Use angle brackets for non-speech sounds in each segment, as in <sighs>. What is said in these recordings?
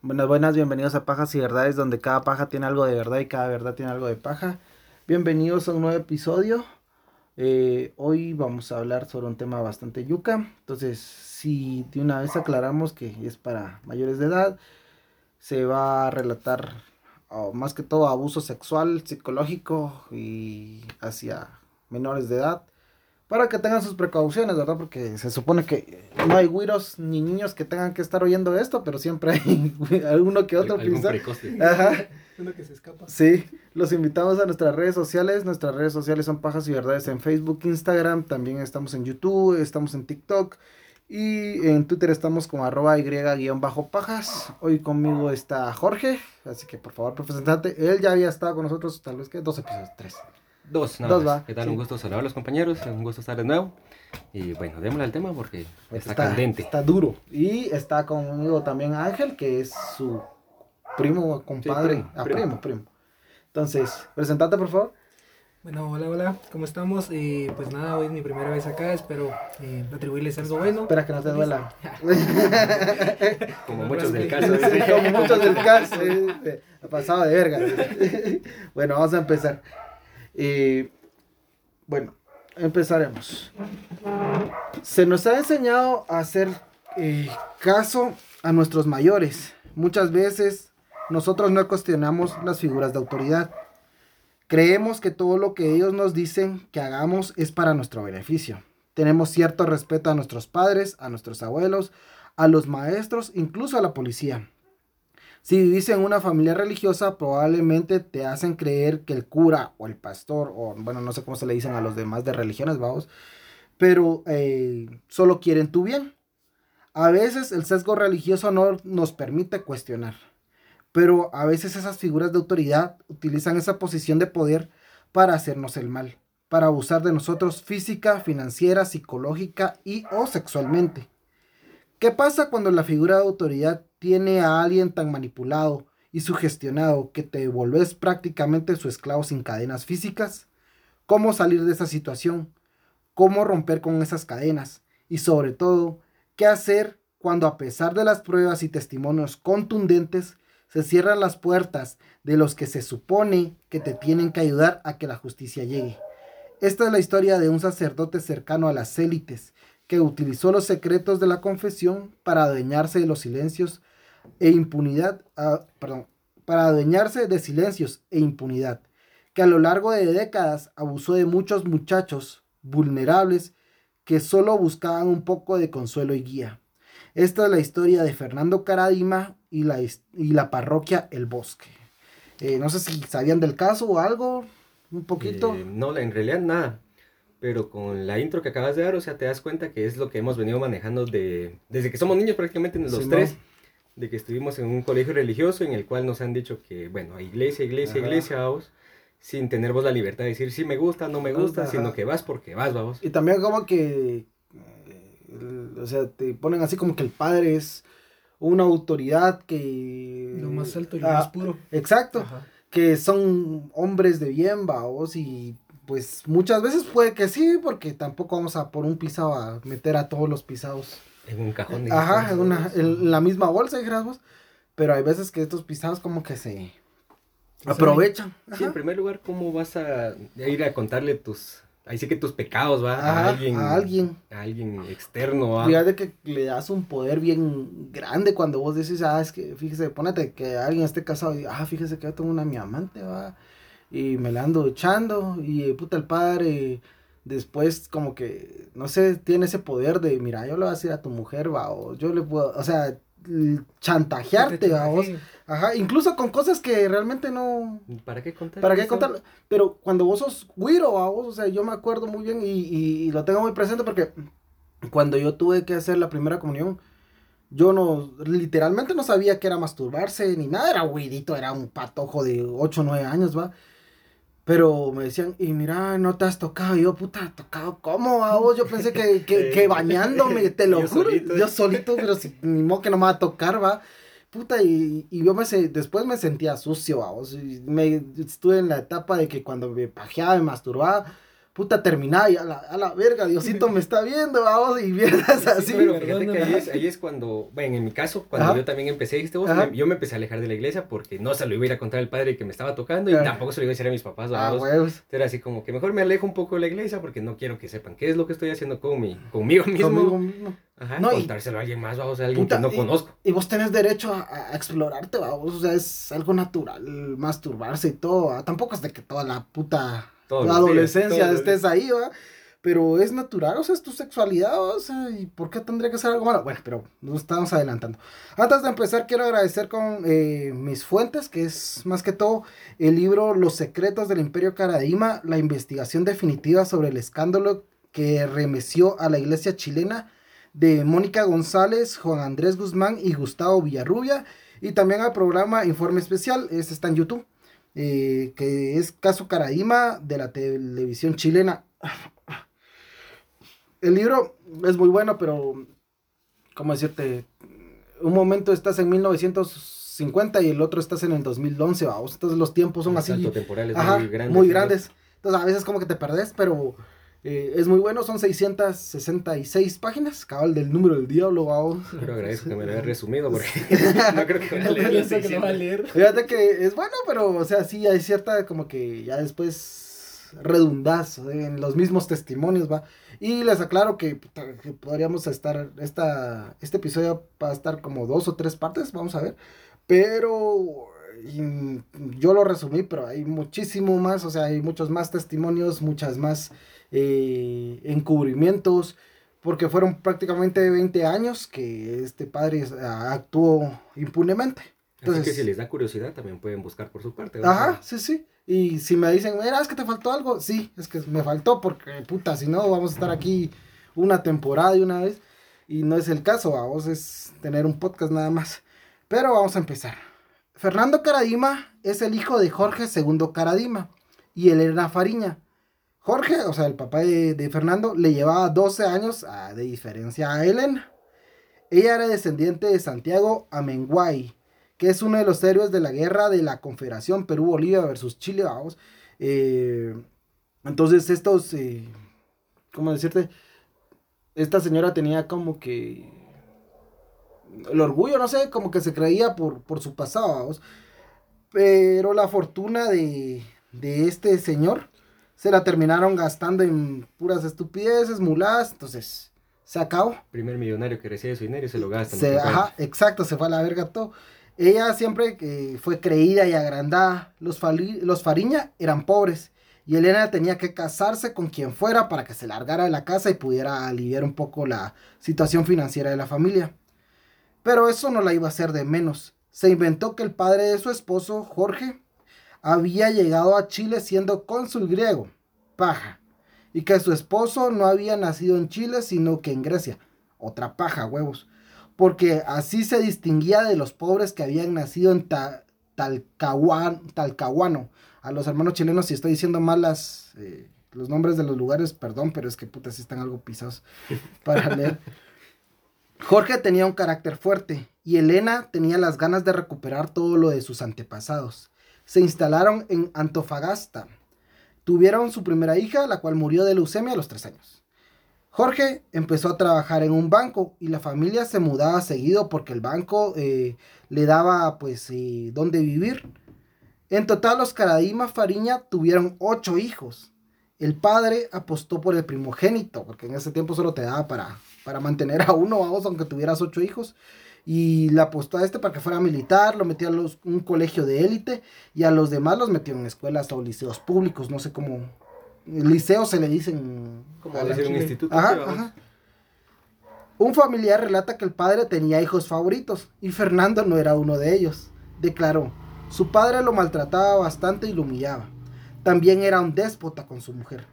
Buenas, buenas, bienvenidos a Pajas y Verdades, donde cada paja tiene algo de verdad y cada verdad tiene algo de paja. Bienvenidos a un nuevo episodio. Eh, hoy vamos a hablar sobre un tema bastante yuca. Entonces, si de una vez aclaramos que es para mayores de edad, se va a relatar más que todo abuso sexual, psicológico y hacia menores de edad para que tengan sus precauciones, ¿verdad? Porque se supone que no hay güiros ni niños que tengan que estar oyendo esto, pero siempre hay <laughs> alguno que otro Ajá. Uno que se escapa. Sí, los invitamos a nuestras redes sociales. Nuestras redes sociales son Pajas y Verdades en Facebook, Instagram, también estamos en YouTube, estamos en TikTok. Y en Twitter estamos como arroba y-pajas. Hoy conmigo está Jorge, así que por favor, presentate. Él ya había estado con nosotros tal vez que dos episodios, tres. Dos, nada Dos va. ¿Qué tal? Un gusto saludar a los compañeros, un gusto estar de nuevo. Y bueno, démosle al tema porque está, candente. Está duro. Y está conmigo también Ángel, que es su primo, compadre. ah, primo. primo, Entonces, presentate por favor. Bueno, hola, hola, ¿cómo estamos? Eh, pues nada, hoy es mi primera vez acá, espero eh, atribuirles algo bueno. Espera que no te duela. <laughs> <laughs> Como muchos del caso. Como muchos del caso. Ha pasado de verga. <laughs> bueno, vamos a empezar. Y bueno, empezaremos. Se nos ha enseñado a hacer eh, caso a nuestros mayores. Muchas veces nosotros no cuestionamos las figuras de autoridad. Creemos que todo lo que ellos nos dicen que hagamos es para nuestro beneficio. Tenemos cierto respeto a nuestros padres, a nuestros abuelos, a los maestros, incluso a la policía. Si vivís en una familia religiosa, probablemente te hacen creer que el cura o el pastor, o bueno, no sé cómo se le dicen a los demás de religiones, vamos, pero eh, solo quieren tu bien. A veces el sesgo religioso no nos permite cuestionar, pero a veces esas figuras de autoridad utilizan esa posición de poder para hacernos el mal, para abusar de nosotros física, financiera, psicológica y o sexualmente. ¿Qué pasa cuando la figura de autoridad tiene a alguien tan manipulado y sugestionado que te volvés prácticamente su esclavo sin cadenas físicas? ¿Cómo salir de esa situación? ¿Cómo romper con esas cadenas? Y sobre todo, ¿qué hacer cuando a pesar de las pruebas y testimonios contundentes se cierran las puertas de los que se supone que te tienen que ayudar a que la justicia llegue? Esta es la historia de un sacerdote cercano a las élites que utilizó los secretos de la confesión para adueñarse de los silencios e impunidad, ah, perdón, para adueñarse de silencios e impunidad, que a lo largo de décadas abusó de muchos muchachos vulnerables que solo buscaban un poco de consuelo y guía. Esta es la historia de Fernando Caradima y la, y la parroquia El Bosque. Eh, no sé si sabían del caso o algo, un poquito. Eh, no, en realidad nada pero con la intro que acabas de dar, o sea, te das cuenta que es lo que hemos venido manejando de, desde que somos niños prácticamente los tres, de que estuvimos en un colegio religioso en el cual nos han dicho que, bueno, iglesia, iglesia, iglesia, vamos, sin tener vos la libertad de decir si me gusta, no me gusta, sino que vas porque vas, vamos. Y también como que, eh, o sea, te ponen así como que el padre es una autoridad que... Lo más alto y lo más puro. Exacto. Que son hombres de bien, vamos, y pues muchas veces puede que sí, porque tampoco vamos a por un pisado a meter a todos los pisados. En un cajón. De Ajá, en, una, en la misma bolsa, dijéramos. Pero hay veces que estos pisados como que se aprovechan. Sí, en primer lugar, ¿cómo vas a ir a contarle tus... Ahí sí que tus pecados, ¿va? a alguien. A alguien. A alguien externo, ¿va? Fíjate que le das un poder bien grande cuando vos decís, ah, es que, fíjese, ponete que alguien esté casado y, ah, fíjese que yo tengo una mi amante, ¿va? Y me la ando echando y puta el padre después como que no sé tiene ese poder de mira yo le voy a decir a tu mujer va o yo le puedo o sea chantajearte a vos ajá incluso con cosas que realmente no para qué contar para qué contar pero cuando vos sos güiro a vos o sea yo me acuerdo muy bien y, y, lo tengo muy presente porque cuando yo tuve que hacer la primera comunión yo no, literalmente no sabía que era masturbarse ni nada, era güirito, era un patojo de 8 o 9 años, va. Pero me decían, y mira, no te has tocado. Y yo, puta, ¿tocado cómo, vos? Yo pensé que, que, que bañándome, te lo juro. yo solito, pero si, ni modo que no me va a tocar, va. Puta, y, y yo me después me sentía sucio, vos. Y me estuve en la etapa de que cuando me pajeaba, me masturbaba, puta, terminá y a la, a la verga, Diosito me está viendo, vamos, y mierdas así. pero fíjate que ahí es, ahí es cuando, bueno, en mi caso, cuando yo también empecé, dijiste vos, me- yo me empecé a alejar de la iglesia porque no se lo iba a ir a contar al padre que me estaba tocando y tampoco se lo iba a decir a mis papás, Ah, vamos. huevos. Era así como que mejor me alejo un poco de la iglesia porque no quiero que sepan qué es lo que estoy haciendo con mi, conmigo mismo. Conmigo mismo. Ajá, No, y- contárselo a alguien más, vamos, a alguien Puta, que no y- conozco. Y vos tenés derecho a, a explorarte, vamos, o sea, es algo natural masturbarse y todo, ¿va? tampoco es de que toda la puta Todos la días, adolescencia estés ahí, ¿va? Pero es natural, o sea, es tu sexualidad, o sea, ¿y por qué tendría que ser algo malo? Bueno, pero nos estamos adelantando. Antes de empezar, quiero agradecer con eh, mis fuentes, que es más que todo el libro Los secretos del Imperio Caradima, la investigación definitiva sobre el escándalo que remeció a la iglesia chilena de Mónica González, Juan Andrés Guzmán y Gustavo Villarrubia. Y también al programa Informe Especial, este está en YouTube, eh, que es Caso Caraíma de la televisión chilena. El libro es muy bueno, pero, ¿cómo decirte? Un momento estás en 1950 y el otro estás en el 2011, vamos. Entonces los tiempos son El así. Ajá, muy grande. muy grandes. Entonces a veces como que te perdés, pero eh, es muy bueno. Son 666 páginas, cabal del número del diablo, vamos. Pero agradezco que me lo hayas resumido porque <laughs> no creo que vaya a leer las Piensa que lo va a 600. leer. Fíjate que es bueno, pero, o sea, sí hay cierta, como que ya después redundas en los mismos testimonios, va. Y les aclaro que, podríamos estar, esta, este episodio va a estar como dos o tres partes, vamos a ver. Pero y, yo lo resumí, pero hay muchísimo más, o sea, hay muchos más testimonios, muchas más eh, encubrimientos, porque fueron prácticamente 20 años que este padre ah, actuó impunemente. Así que Entonces- si les da curiosidad también pueden buscar por su parte. Ajá, sí, sí. Y si me dicen, mira, es que te faltó algo, sí, es que me faltó porque, puta, si no, vamos a estar aquí una temporada y una vez. Y no es el caso, vamos, es tener un podcast nada más. Pero vamos a empezar. Fernando Caradima es el hijo de Jorge II Caradima y Elena Fariña. Jorge, o sea, el papá de, de Fernando, le llevaba 12 años ah, de diferencia a Elena. Ella era descendiente de Santiago Amenguay, que es uno de los héroes de la guerra de la Confederación Perú-Bolivia versus Chile, vamos. Eh, entonces estos, eh, ¿cómo decirte? Esta señora tenía como que el orgullo, no sé, como que se creía por, por su pasado, vamos. Pero la fortuna de, de este señor se la terminaron gastando en puras estupideces, muladas, entonces se acabó. Primer millonario que recibe su dinero y se lo gasta. Se, ajá, exacto, se fue a la verga todo. Ella siempre eh, fue creída y agrandada. Los, Fali- los Fariña eran pobres y Elena tenía que casarse con quien fuera para que se largara de la casa y pudiera aliviar un poco la situación financiera de la familia. Pero eso no la iba a hacer de menos. Se inventó que el padre de su esposo, Jorge, había llegado a Chile siendo cónsul griego, paja, y que su esposo no había nacido en Chile, sino que en Grecia, otra paja, huevos, porque así se distinguía de los pobres que habían nacido en Ta- Talcahuano. A los hermanos chilenos, si estoy diciendo mal las, eh, los nombres de los lugares, perdón, pero es que puta, sí están algo pisados <laughs> para leer. Jorge tenía un carácter fuerte y Elena tenía las ganas de recuperar todo lo de sus antepasados. Se instalaron en Antofagasta. Tuvieron su primera hija, la cual murió de leucemia a los tres años. Jorge empezó a trabajar en un banco y la familia se mudaba seguido porque el banco eh, le daba pues eh, dónde vivir. En total los Caradima Fariña tuvieron ocho hijos. El padre apostó por el primogénito, porque en ese tiempo solo te daba para, para mantener a uno, vamos, aunque tuvieras ocho hijos. Y le apostó a este para que fuera militar, lo metió a los- un colegio de élite y a los demás los metió en escuelas o liceos públicos, no sé cómo. Liceos se le dicen. Como decir un instituto. Ajá, ajá. Un familiar relata que el padre tenía hijos favoritos y Fernando no era uno de ellos. Declaró, su padre lo maltrataba bastante y lo humillaba. También era un déspota con su mujer.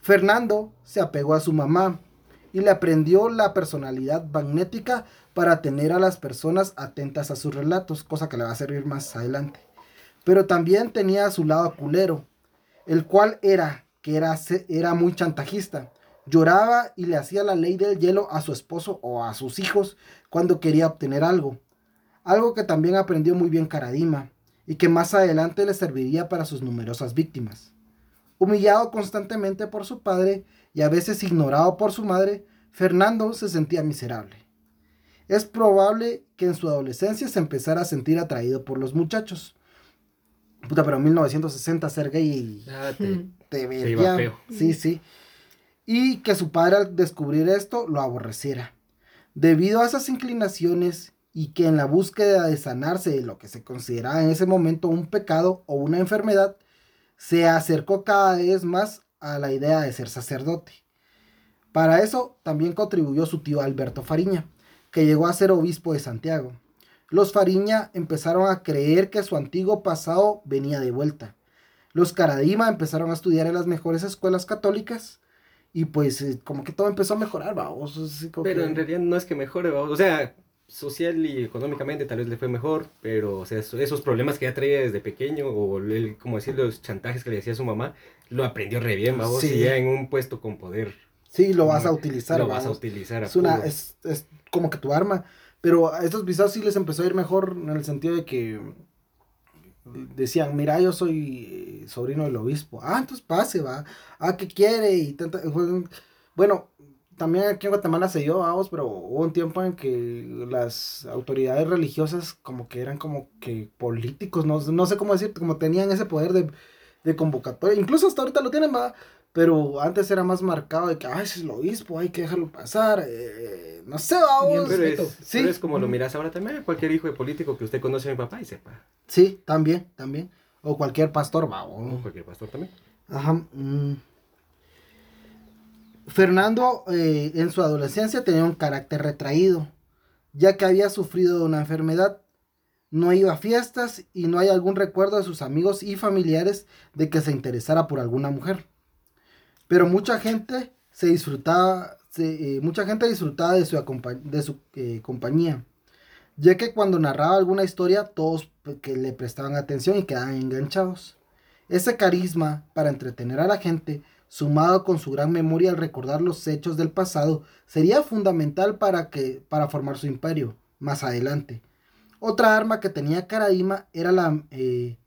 Fernando se apegó a su mamá y le aprendió la personalidad magnética para tener a las personas atentas a sus relatos, cosa que le va a servir más adelante. Pero también tenía a su lado culero, el cual era que era, era muy chantajista. Lloraba y le hacía la ley del hielo a su esposo o a sus hijos cuando quería obtener algo. Algo que también aprendió muy bien Caradima y que más adelante le serviría para sus numerosas víctimas. Humillado constantemente por su padre y a veces ignorado por su madre, Fernando se sentía miserable. Es probable que en su adolescencia se empezara a sentir atraído por los muchachos. Puta, pero en 1960 ser gay Ah, te- te Se iba feo. Sí, sí. Y que su padre al descubrir esto lo aborreciera. Debido a esas inclinaciones y que en la búsqueda de sanarse de lo que se consideraba en ese momento un pecado o una enfermedad, se acercó cada vez más a la idea de ser sacerdote. Para eso también contribuyó su tío Alberto Fariña, que llegó a ser obispo de Santiago. Los Fariña empezaron a creer que su antiguo pasado venía de vuelta. Los Caradima empezaron a estudiar en las mejores escuelas católicas y pues eh, como que todo empezó a mejorar, vamos. Pero que- en realidad no es que mejore, ¿va? o sea, social y económicamente tal vez le fue mejor, pero o sea, eso- esos problemas que ya traía desde pequeño, o el, como decir, los chantajes que le decía su mamá, lo aprendió re bien, vamos, Sí. y ya en un puesto con poder. Sí, lo vas a utilizar. Lo vas a utilizar. a Es, una, es, es como que tu arma. Pero a estos pisados sí les empezó a ir mejor en el sentido de que de- decían, mira, yo soy eh, sobrino del obispo. Ah, entonces pase, va. Ah, ¿qué quiere? Y tanta- bueno, también aquí en Guatemala se dio, vamos, pero hubo un tiempo en que las autoridades religiosas como que eran como que políticos, no, no sé cómo decir, como tenían ese poder de, de convocatoria. Incluso hasta ahorita lo tienen, va. Pero antes era más marcado de que, ay, ese es el obispo, hay que dejarlo pasar. eh, no sé, vamos. Pero es. Sí. pero es como lo miras ahora también, cualquier hijo de político que usted conoce a mi papá y sepa, Sí, también, también. O cualquier pastor, va. o o- cualquier pastor también. Ajá. mm. Fernando eh, en su adolescencia tenía un carácter retraído, ya que había sufrido de una enfermedad. No iba a fiestas y no hay algún recuerdo de sus amigos y familiares de que se interesara por alguna mujer. Pero mucha gente se disfrutaba, eh, mucha gente disfrutaba de su, eh, compañía, ya que cuando narraba alguna historia todos que le prestaban atención y quedaban enganchados. Ese carisma para entretener a la gente, sumado con su gran memoria al recordar los hechos del pasado, sería fundamental para, que, para formar su imperio más adelante. Otra arma que tenía Caradima era la, eh,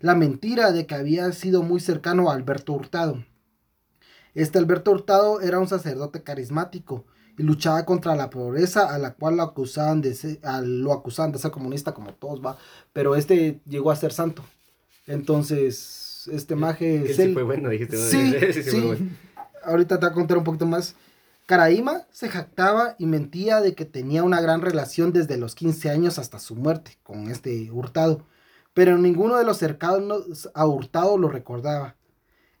la mentira de que había sido muy cercano a Alberto Hurtado. Este Alberto Hurtado era un sacerdote carismático y luchaba contra la pobreza a la cual lo acusaban de ser, a- lo acusaban de ser comunista como todos va, pero este llegó a ser santo. Entonces, este maje Él es sí el- fue bueno, dijiste. Sí, <laughs> sí sí. bueno. Ahorita te voy a contar un poquito más. Caraíma se jactaba y mentía de que tenía una gran relación desde los 15 años hasta su muerte con este Hurtado, pero ninguno de los cercanos a Hurtado lo recordaba.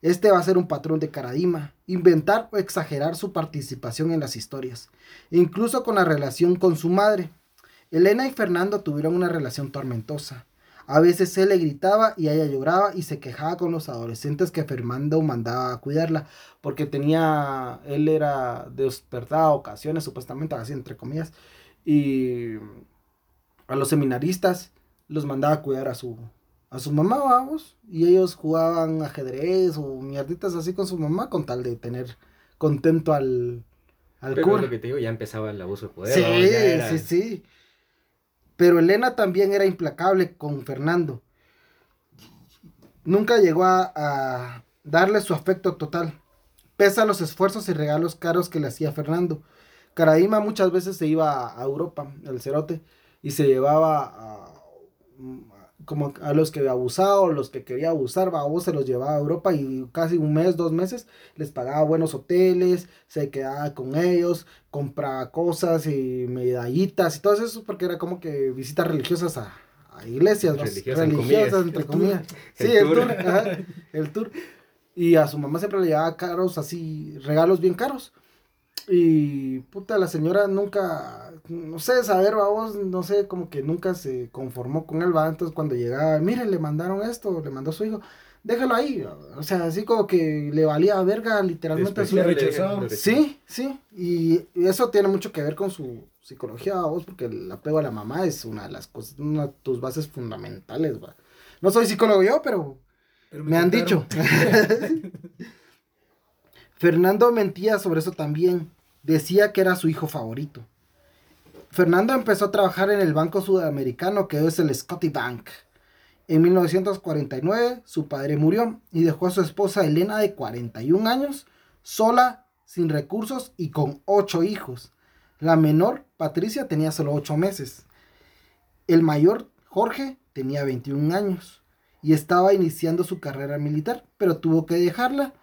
Este va a ser un patrón de Caraíma, inventar o exagerar su participación en las historias, incluso con la relación con su madre. Elena y Fernando tuvieron una relación tormentosa. A veces él le gritaba y ella lloraba y se quejaba con los adolescentes que Fernando mandaba a cuidarla, porque tenía, él era despertado a ocasiones, supuestamente, así entre comillas, y a los seminaristas los mandaba a cuidar a su, a su mamá, vamos, y ellos jugaban ajedrez o mierditas así con su mamá con tal de tener contento al, al Pero cura. es lo que te digo, ya empezaba el abuso de poder. Sí, ¿no? Era- sí, sí. Pero Elena también era implacable con Fernando. Nunca llegó a, darle su afecto total, pese a los esfuerzos y regalos caros que le hacía Fernando. Caraíma muchas veces se iba a, Europa, el cerote, y se llevaba a, como a los que abusaba o los que quería abusar, vos se los llevaba a Europa y casi un mes, dos meses les pagaba buenos hoteles, se quedaba con ellos, compraba cosas y medallitas y todo eso porque era como que visitas religiosas a, a iglesias. Religiosas, religiosas entre comillas. Sí, El tour, ajá, el tour. Y a su mamá siempre le llevaba caros así, regalos bien caros. Y puta, la señora nunca, no sé, saber, vamos, no sé, como que nunca se conformó con él, va. Entonces cuando llegaba, miren, le mandaron esto, le mandó su hijo, déjalo ahí. O sea, así como que le valía verga literalmente a su le- Sí, sí, y eso tiene mucho que ver con su psicología, vos, porque el apego a la mamá es una de las cosas, una de tus bases fundamentales, va. No soy psicólogo yo, pero Pero me han dicho. <laughs> <laughs> Fernando mentía sobre eso también. Decía que era su hijo favorito. Fernando empezó a trabajar en el banco sudamericano que es el Scotty Bank En 1949 su padre murió y dejó a su esposa Elena de 41 años, sola, sin recursos y con ocho hijos. La menor, Patricia, tenía solo ocho meses. El mayor, Jorge, tenía 21 años y estaba iniciando su carrera militar, pero tuvo que dejarla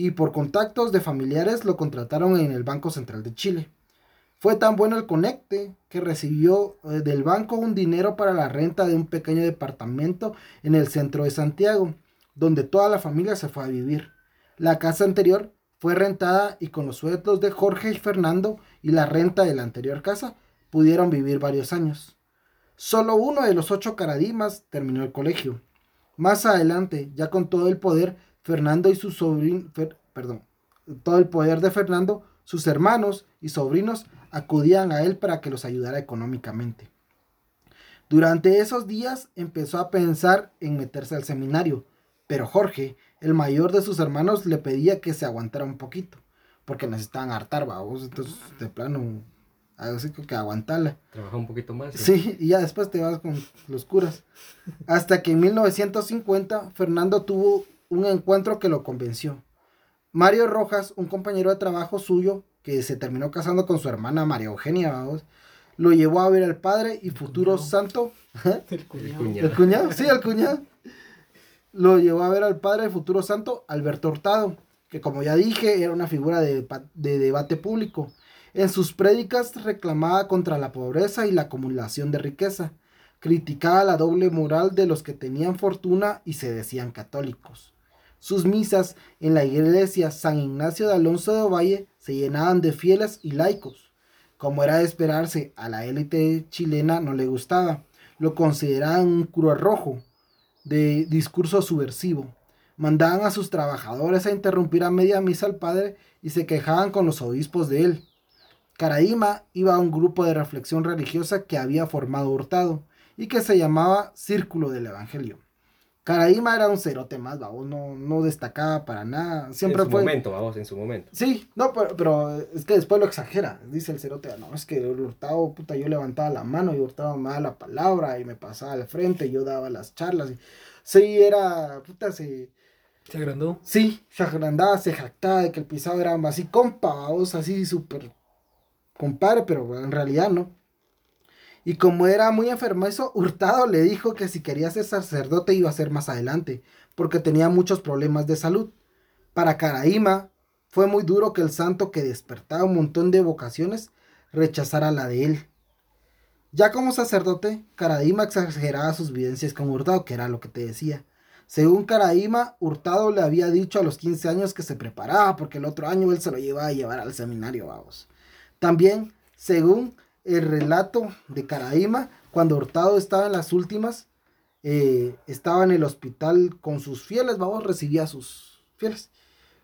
y por contactos de familiares lo contrataron en el Banco Central de Chile. Fue tan bueno el conecte que recibió eh, del banco un dinero para la renta de un pequeño departamento en el centro de Santiago, donde toda la familia se fue a vivir. La casa anterior fue rentada y con los sueldos de Jorge y Fernando y la renta de la anterior casa pudieron vivir varios años. Solo uno de los ocho caradimas terminó el colegio. Más adelante, ya con todo el poder, Fernando y su sobrino, perdón, todo el poder de Fernando, sus hermanos y sobrinos acudían a él para que los ayudara económicamente. Durante esos días empezó a pensar en meterse al seminario, pero Jorge, el mayor de sus hermanos, le pedía que se aguantara un poquito, porque necesitaban hartar, vamos, entonces de plano, así que aguantarla. Trabaja un poquito más. Sí, y ya después te vas con los curas. Hasta que en 1950 Fernando tuvo un encuentro que lo convenció. Mario Rojas, un compañero de trabajo suyo, que se terminó casando con su hermana María Eugenia, vamos, lo llevó a ver al padre y futuro santo. <laughs> El cuñado. ¿El cuñado? Sí, el cuñado. Lo llevó a ver al padre y futuro santo Alberto Hurtado, que como ya dije era una figura de, de debate público. En sus prédicas reclamaba contra la pobreza y la acumulación de riqueza. Criticaba la doble moral de los que tenían fortuna y se decían católicos. Sus misas en la iglesia San Ignacio de Alonso de Ovalle se llenaban de fieles y laicos. Como era de esperarse, a la élite chilena no le gustaba. Lo consideraban un cruel rojo de discurso subversivo. Mandaban a sus trabajadores a interrumpir a media misa al padre y se quejaban con los obispos de él. Caraíma iba a un grupo de reflexión religiosa que había formado Hurtado y que se llamaba Círculo del Evangelio. Caraíma era un cerote más, vamos, no, no destacaba para nada. Siempre en su momento, vamos, en su momento. Sí, no, pero, es que después lo exagera. Dice el cerote, no, es que el Hurtado, puta, yo levantaba la mano y Hurtado me daba la palabra y me pasaba al frente y yo daba las charlas. Y, sí, era, puta, se... ¿Se agrandó? Sí, se agrandaba, se jactaba de que el pisado era así compa, vamos, así súper compadre, pero en realidad no. Y como era muy enfermezo, Hurtado le dijo que si quería ser sacerdote iba a ser más adelante, porque tenía muchos problemas de salud. Para Caraíma fue muy duro que el santo que despertaba un montón de vocaciones rechazara la de él. Ya como sacerdote, Caraíma exageraba sus vivencias con Hurtado, que era lo que te decía. Según Caraíma, Hurtado le había dicho a los 15 años que se preparaba porque el otro año él se lo llevaba a llevar al seminario, vamos. También, según el relato de Caraíma, cuando Hurtado estaba en las últimas, eh, estaba en el hospital con sus fieles, vamos, recibía a sus fieles.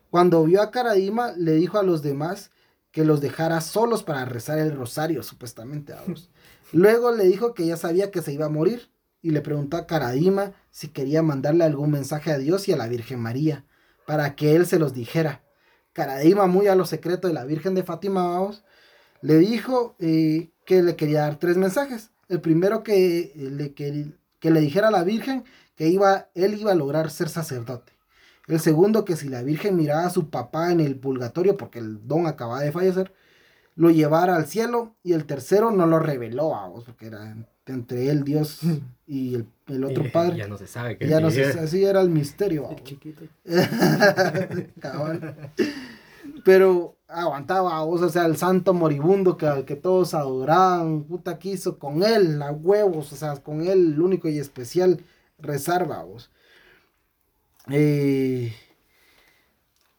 Cuando vio a Caraíma, le dijo a los demás que los dejara solos para rezar el rosario, supuestamente. Vamos. <laughs> Luego le dijo que ya sabía que se iba a morir y le preguntó a Caraíma si quería mandarle algún mensaje a Dios y a la Virgen María, para que él se los dijera. Caraíma, muy a lo secreto de la Virgen de Fátima, vamos, le dijo eh, que le quería dar tres mensajes. El primero que le, que, le dijera a la Virgen que iba, él iba a lograr ser sacerdote. El segundo que si la Virgen miraba a su papá en el purgatorio, porque el don acababa de fallecer, lo llevara al cielo. Y el tercero no lo reveló a vos, porque era entre él, Dios <laughs> y el, otro padre. Ya no se sabe Ya no se así era el misterio. <laughs> El chiquito. <laughs> Pero aguantaba, o sea, el santo moribundo que, que todos adoraban, puta quiso con él, a huevos, o sea, con él el único y especial rezar. Eh,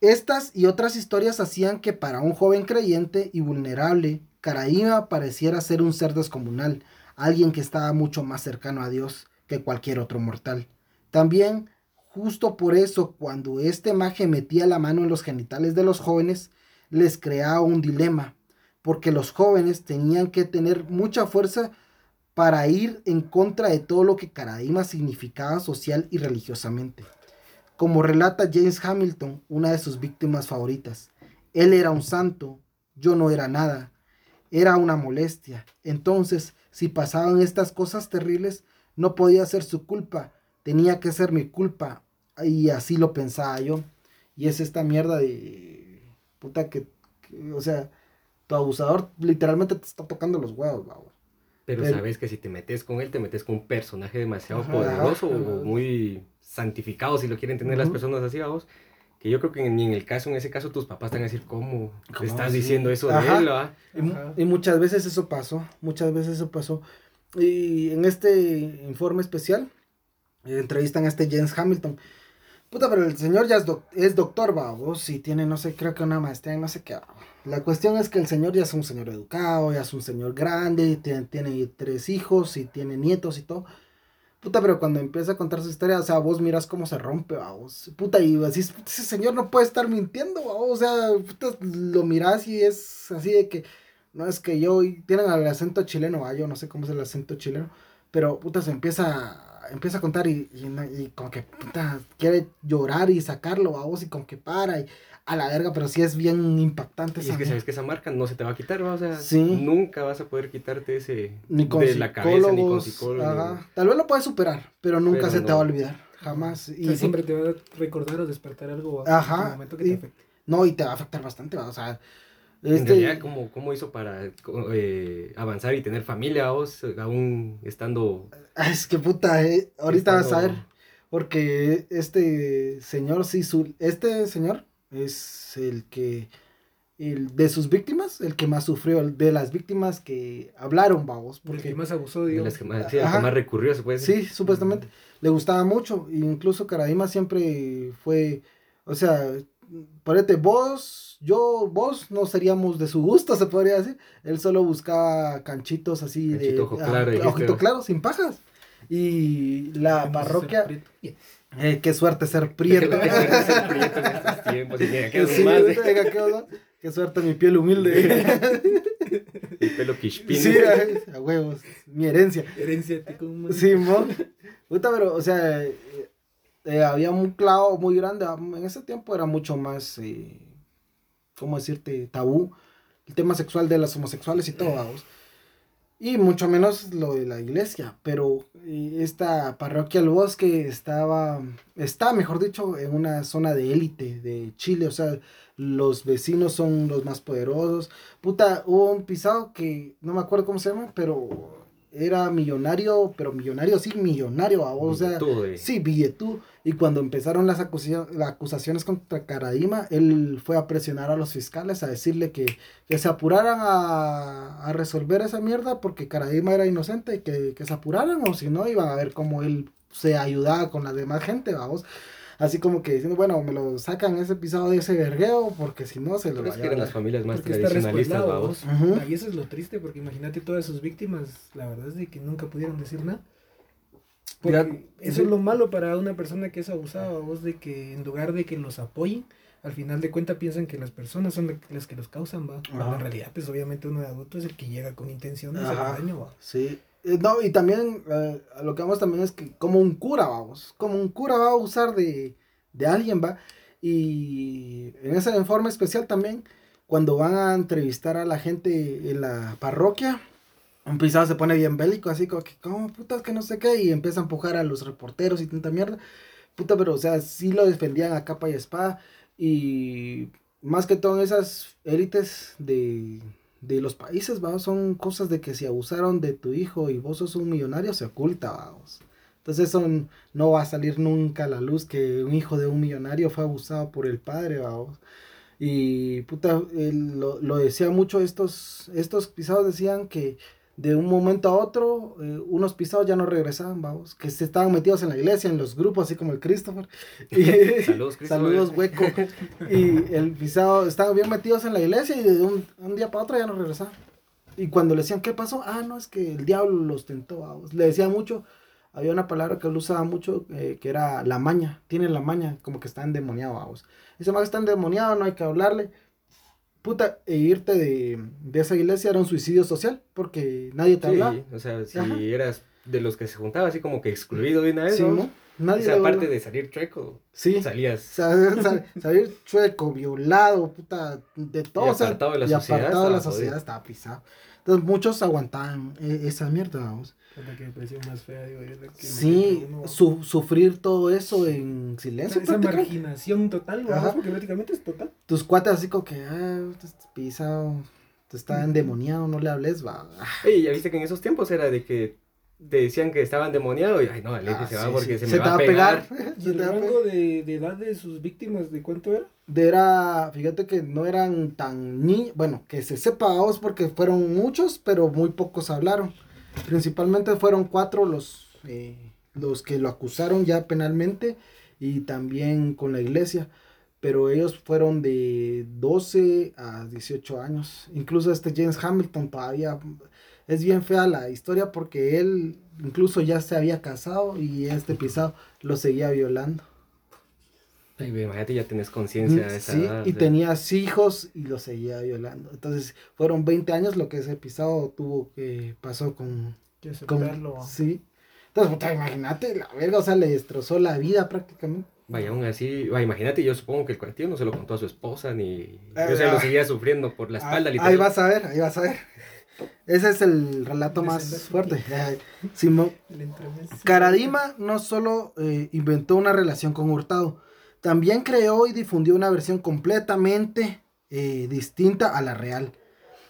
estas y otras historias hacían que para un joven creyente y vulnerable, Caraíma pareciera ser un ser descomunal, alguien que estaba mucho más cercano a Dios que cualquier otro mortal. También, justo por eso, cuando este maje metía la mano en los genitales de los jóvenes, les creaba un dilema, porque los jóvenes tenían que tener mucha fuerza para ir en contra de todo lo que Caradima significaba social y religiosamente. Como relata James Hamilton, una de sus víctimas favoritas, él era un santo, yo no era nada, era una molestia. Entonces, si pasaban estas cosas terribles, no podía ser su culpa, tenía que ser mi culpa. Y así lo pensaba yo. Y es esta mierda de. Puta que. que- o sea, tu abusador literalmente te está tocando los huevos, babos. Pero, Pero- sabes que si te metes con él, te metes con un personaje demasiado Ajá, poderoso ajá. o muy santificado, si lo quieren tener las Ujú. personas así, vamos. Que yo creo que ni en el caso, en ese caso, tus papás te van a decir, ¿cómo, ¿Cómo te estás así? diciendo eso Ajá. de él? va?" Y, y muchas veces eso pasó, muchas veces eso pasó. Y en este informe especial, eh, entrevistan a este James Hamilton. Puta, pero el señor ya es, doc- es doctor, vos, y tiene, no sé, creo que una maestría no sé qué. va. La cuestión es que el señor ya es un señor educado, ya es un señor grande, tiene, tiene tres hijos y tiene nietos y todo. Puta, pero cuando empieza a contar su historia, o sea, vos miras cómo se rompe, vos. Puta, y "Puta, ese señor no puede estar mintiendo, vos. O sea, puta, lo mirás y es así de que, no es que yo, tienen el acento chileno, va, yo no sé cómo es el acento chileno, pero puta, se empieza, empieza a contar y, y, y como que, puta, quiere llorar y sacarlo, a vos, y como que para, y a la verga, pero sí es bien impactante Y esa es que sabes que esa marca no se te va a quitar, ¿va? O sea, Sí. nunca vas a poder quitarte ese ni con de la cabeza, ni con psicólogos, ajá. Tal vez lo puedes superar, pero nunca Pero se te no. va a olvidar, jamás. O Y sea, siempre te va a recordar o despertar algo Ajá, en el momento que te y- afecte. No, y te va a afectar bastante, ¿va? o sea, este, realidad, ¿cómo, cómo hizo para eh, avanzar y tener familia vos, aún estando... ay, es que puta, eh, ahorita vas a ver, porque este señor, sí, su, este señor es el que, el, de sus víctimas, el que más sufrió, el de las víctimas que hablaron, vamos, Porque el que más abusó, de digamos. las que más, sí, el que más recurrió, se puede decir. sí, supuestamente, le gustaba mucho, incluso Caradima siempre fue, o sea, ponete vos, yo, vos no seríamos de su gusto, se podría decir. Él solo buscaba canchitos así de ojo claro, ojito claro, sin pajas. Y la parroquia, eh, qué suerte ser prieto. Qué suerte ser prieto en <laughs> estos tiempos. Y mira, qué Sí, más, suerte mi piel humilde. El <laughs> pelo quishpín. sí, a a huevos, mi herencia. Herencia de como Sí, mo. Puta, pero, o sea, eh, eh, había un clavo muy grande. ah, En ese tiempo era mucho más, eh, ¿cómo decirte? Tabú. El tema sexual de las homosexuales y todo, vamos. Y mucho menos lo de la iglesia. Pero eh, esta parroquia El Bosque estaba, está, mejor dicho, en una zona de élite de Chile. O sea, los vecinos son los más poderosos. Puta, hubo un pisado que no me acuerdo cómo se llama, pero era millonario, pero millonario, sí, millonario, a vos, o sea, de- sí, billetú. Y cuando empezaron las, acusaciones las acusaciones contra Caradima, él fue a presionar a los fiscales a decirle que, que se apuraran a, a resolver esa mierda porque Caradima era inocente y que, que se apuraran o si no iban a ver cómo él se ayudaba con la demás gente, vamos. Así como que diciendo, bueno, me lo sacan ese pisado de ese vergueo porque si no se lo Pero es va a que eran las llevar". familias más Porque tradicionalistas, vamos. vos. Ujú. Y eso es lo triste, porque imagínate todas sus víctimas, la verdad es de que nunca pudieron decir nada. Porque Mira, eso sí. es lo malo para una persona que es abusada, vos, de que en lugar de que los apoyen, al final de cuentas piensan que las personas son la- las que los causan, va. Cuando en realidad, pues obviamente uno de adulto es el que llega con intención de hacer daño, va. Sí. Eh, No, y también eh, lo que vamos también es que como un cura, vamos, como un cura va a usar de, de alguien, va. Y en ese informe especial también, cuando van a entrevistar a la gente en la parroquia, un pisado se pone bien bélico, así como que, como putas que no sé qué, y empieza a empujar a los reporteros y tanta mierda. Puta, pero o sea, sí lo defendían a capa y espada. Y más que todo en esas élites de, de los países, vamos, son cosas de que si abusaron de tu hijo y vos sos un millonario, se oculta, vamos. Entonces eso no va a salir nunca a la luz que un hijo de un millonario fue abusado por el padre, vamos. Y puta, él lo, lo decía mucho, estos, estos pisados decían que de un momento a otro, eh, unos pisados ya no regresaban, vamos, que se estaban metidos en la iglesia, en los grupos, así como el Christopher. <laughs> Y- Saludos, Cristo. Saludos, hueco. Y el pisado, estaban bien metidos en la iglesia y de un, un día para otro ya no regresaban. Y cuando le decían, ¿qué pasó? Ah, no, es que el diablo los tentó. vamos. Le decía mucho, había una palabra que él usaba mucho, eh, que era la maña. Tiene la maña, como que está endemoniado, vamos. Ese más está endemoniado, no hay que hablarle. Puta, e irte de, de esa iglesia era un suicidio social, porque nadie te hablaba. Sí, o sea, si Ajá. eras de los que se juntaba así como que excluido de una vez, Sí, ¿no? Nadie o sea, aparte hablaba. de salir chueco, Sí. salías Saber, <laughs> sa- salir chueco, violado, puta, de todo. Y o sea, apartado de la y sociedad apartado de la sociedad jodido. estaba pisado. Entonces muchos aguantaban eh, esa mierda, vamos. Puta, qué depresión más fea, digo yo, la que Sí, uno- su- sufrir todo eso en silencio. esa marginación total. Ajá. porque prácticamente es total. Tus cuates así como que, ah, pisado, te está endemoniado, no le hables, va. Ey, ya viste que en esos tiempos era de que decían que estaban demoniados y, ay, no, aléjese, Ah, va, sí, porque sí. se, me va a pegar. ¿Y Se el te va rango de, de edad de sus víctimas de cuánto era? De era, fíjate que no eran tan ni, bueno, que se sepa vos porque fueron muchos, pero muy pocos hablaron. Principalmente fueron cuatro los, eh, los que lo acusaron ya penalmente y también con la iglesia. Pero ellos fueron de 12 a 18 años. Incluso este James Hamilton todavía es bien fea la historia porque él incluso ya se había casado y este pisado lo seguía violando. Ay, imagínate, ya tenés conciencia de esa Sí, edad, y tenías hijos y los seguía violando. Entonces, fueron 20 años lo que ese pisado tuvo que pasó con... Que con sí. Entonces, puta, imagínate, la verga, o sea, le destrozó la vida prácticamente. Vaya, aún así, vaya, imagínate, yo supongo que el colectivo no se lo contó a su esposa, ni... Ah, o sea, lo seguía sufriendo por la espalda, Ah, literal. ahí vas a ver, ahí vas a ver. Ese es el relato más fuerte. Simón. <laughs> Caradima no solo eh, inventó una relación con Hurtado, también creó y difundió una versión completamente eh, distinta a la real.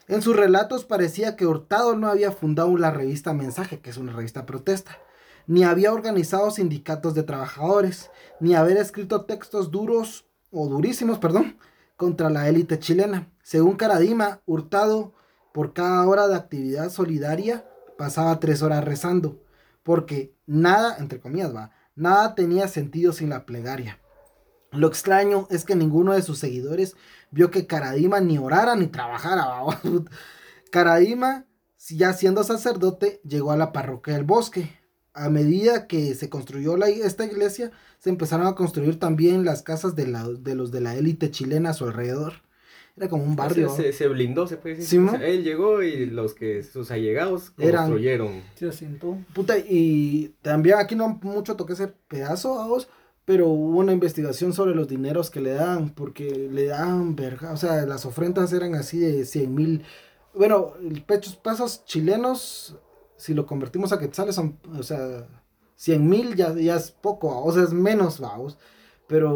En sus relatos parecía que Hurtado no había fundado la revista Mensaje, que es una revista protesta, ni había organizado sindicatos de trabajadores, ni haber escrito textos duros o durísimos, perdón, contra la élite chilena. Según Caradima, Hurtado, por cada hora de actividad solidaria, pasaba tres horas rezando, porque nada, entre comillas, va, nada tenía sentido sin la plegaria. Lo extraño es que ninguno de sus seguidores vio que Caradima ni orara ni trabajara. ¿va? <laughs> Caradima, ya siendo sacerdote, llegó a la parroquia del bosque. A medida que se construyó esta iglesia, se empezaron a construir también las casas de los de la élite chilena a su alrededor. Era como un barrio. se, se blindó, se puede decir. Sí, O ¿no? sea, él llegó y los que sus allegados Eran- construyeron. Se asentó. Puta, y también aquí no mucho toqué ese pedazo a vos, pero hubo una investigación sobre los dineros que le dan, porque le dan verga, o sea, las ofrendas eran así de 100 mil, bueno, el pechos pesos chilenos, si lo convertimos a quetzales, son, o sea, 100 mil ya, ya es poco, o sea, es menos, vamos, pero,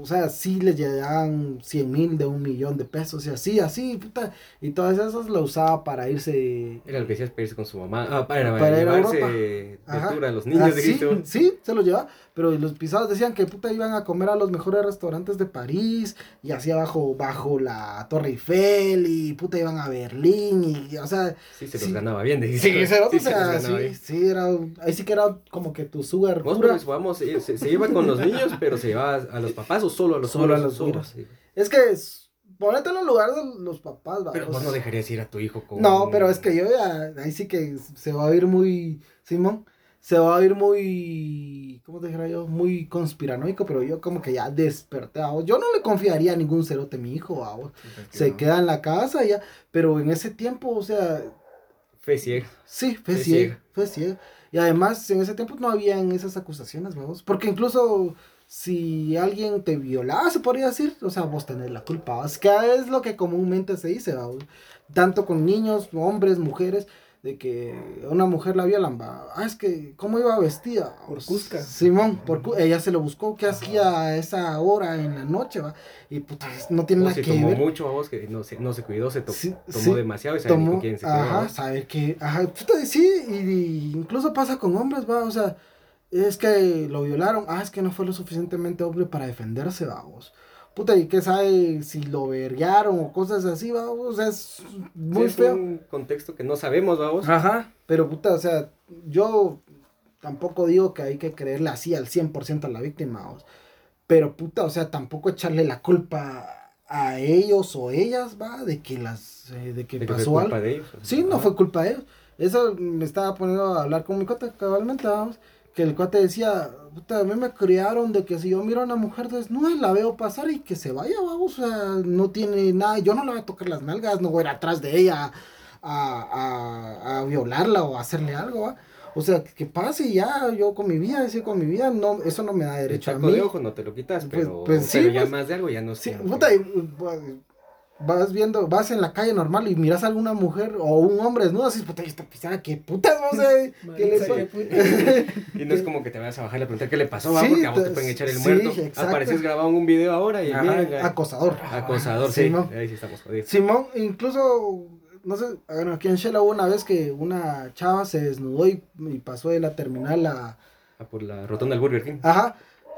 o sea, sí le llegaban 100 mil de un millón de pesos, y así, así, puta, y todas esas lo usaba para irse Era lo que decías para irse con su mamá. Ah, para, Para ir a llevarse tour a los niños Ah, de sí, Cristo. sí, se lo lleva, pero los pisados decían que puta iban a comer a los mejores restaurantes de París y así abajo bajo la Torre Eiffel y puta iban a Berlín y o sea, Sí, se Sí. los ganaba bien. de sí, Sí, o los sea, sí, sí, era ahí sí que era como que tu sugar Vos, pues, vamos, se, se- se iba con los niños, pero se llevaba a los papás o solo a los Solo a solos, los solos, giros. sí. Es que es, ponete en el lugar de los papás, Pero vos no dejarías ir a tu hijo con. No, pero es que yo ya, ahí sí que se va a oír muy, Simón, se va a oír muy, ¿cómo te dijera yo? Muy conspiranoico, pero yo como que ya desperté. Yo no le confiaría a ningún cerote a mi hijo. Se queda en la casa ya, pero en ese tiempo, o sea, Fe ciega. sí, fue Fue ciego, ciega. fue ciego. Y además, en ese tiempo no habían esas acusaciones, vamos, porque incluso si alguien te violaba, se podría decir, o sea, vos tenés la culpa, es que es lo que comúnmente se dice, vamos, tanto con niños, hombres, mujeres, de que una mujer la violan, va, ah, es que, ¿cómo iba vestida? Por Cusca. Simón, por ella se lo buscó, ¿qué hacía a esa hora en la noche, va? Y puta, no tiene O nada si que tomó ver. mucho a vos que no se, no se cuidó, se to- Sí, tomó sí, demasiado y sabe tomó, con quién se ajá, sabe que, ajá, puta, sí, y, y incluso pasa con hombres, va, o sea, es que lo violaron, ah, es que no fue lo suficientemente hombre para defenderse, vamos. Puta, y qué sabe si lo verguearon o cosas así, vamos, es muy Sí, es feo. un contexto que no sabemos, vamos. Ajá, pero puta, o sea, yo tampoco digo que hay que creerle así al 100% a la víctima, vamos. Pero puta, o sea, tampoco echarle la culpa a ellos o ellas, va, de que las, eh, de que de que fue pasó culpa algo. de ellos. Sí, no fue culpa de ellos. Eso me estaba poniendo a hablar con mi cuate cabalmente, vamos. Que el cuate decía, puta, a mí me criaron de que si yo miro a una mujer desnuda, la veo pasar y que se vaya, vamos. O sea, no tiene nada. Yo no le voy a tocar las nalgas, no voy a ir atrás de ella a, a, a violarla o a hacerle algo, ¿va? O sea, que pase y ya, yo con mi vida, decir con mi vida, no, eso no me da El derecho a mí. de ojo no te lo quitas, Pues- pero, pues sí, pero ya pues, más de algo ya no Sí, sé. puta, y, pues, vas viendo, vas en la calle normal y miras a alguna mujer o un hombre desnudo, así, puta, esta pisada, qué putas, no sé, <laughs> qué le pasa. <laughs> Y no es como que te vayas a bajar y a preguntar qué le pasó. Sí, porque a vos te pues, pueden echar el sí, muerto. exacto. Apareces grabado en un video ahora y Ajá, miren, acosador. acosador, sí. Simón. Ahí sí estamos jodidos. Simón, incluso, no sé, bueno, aquí en Shela hubo una vez que una chava se desnudó y, y pasó de la terminal a, Ah, por la rotonda del Burger King. Ajá,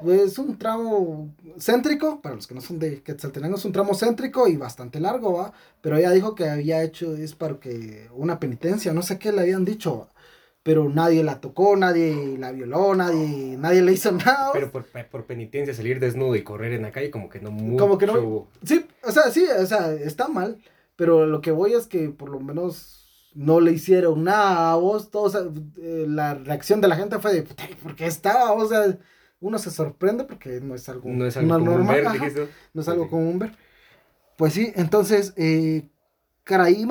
es un tramo céntrico, para los que no son de Quetzaltenango, es un tramo céntrico y bastante largo, ¿va? Pero ella dijo que había hecho, es para que una penitencia, no sé qué le habían dicho, pero nadie la tocó, nadie la violó, nadie, nadie le hizo nada. ¿va? Pero por, por penitencia salir desnudo y correr en la calle como que no mucho. Como que no- Sí, o sea, sí, o sea, está mal, pero lo que voy es que por lo menos no le hicieron nada a vos, todo, o sea, eh, la reacción de la gente fue de, "Puta, ¿por qué estaba? O sea, uno se sorprende porque no es algo, No es algo no común normal, ver, ajá, dijiste. no es algo común ver. Pues sí, entonces, eh,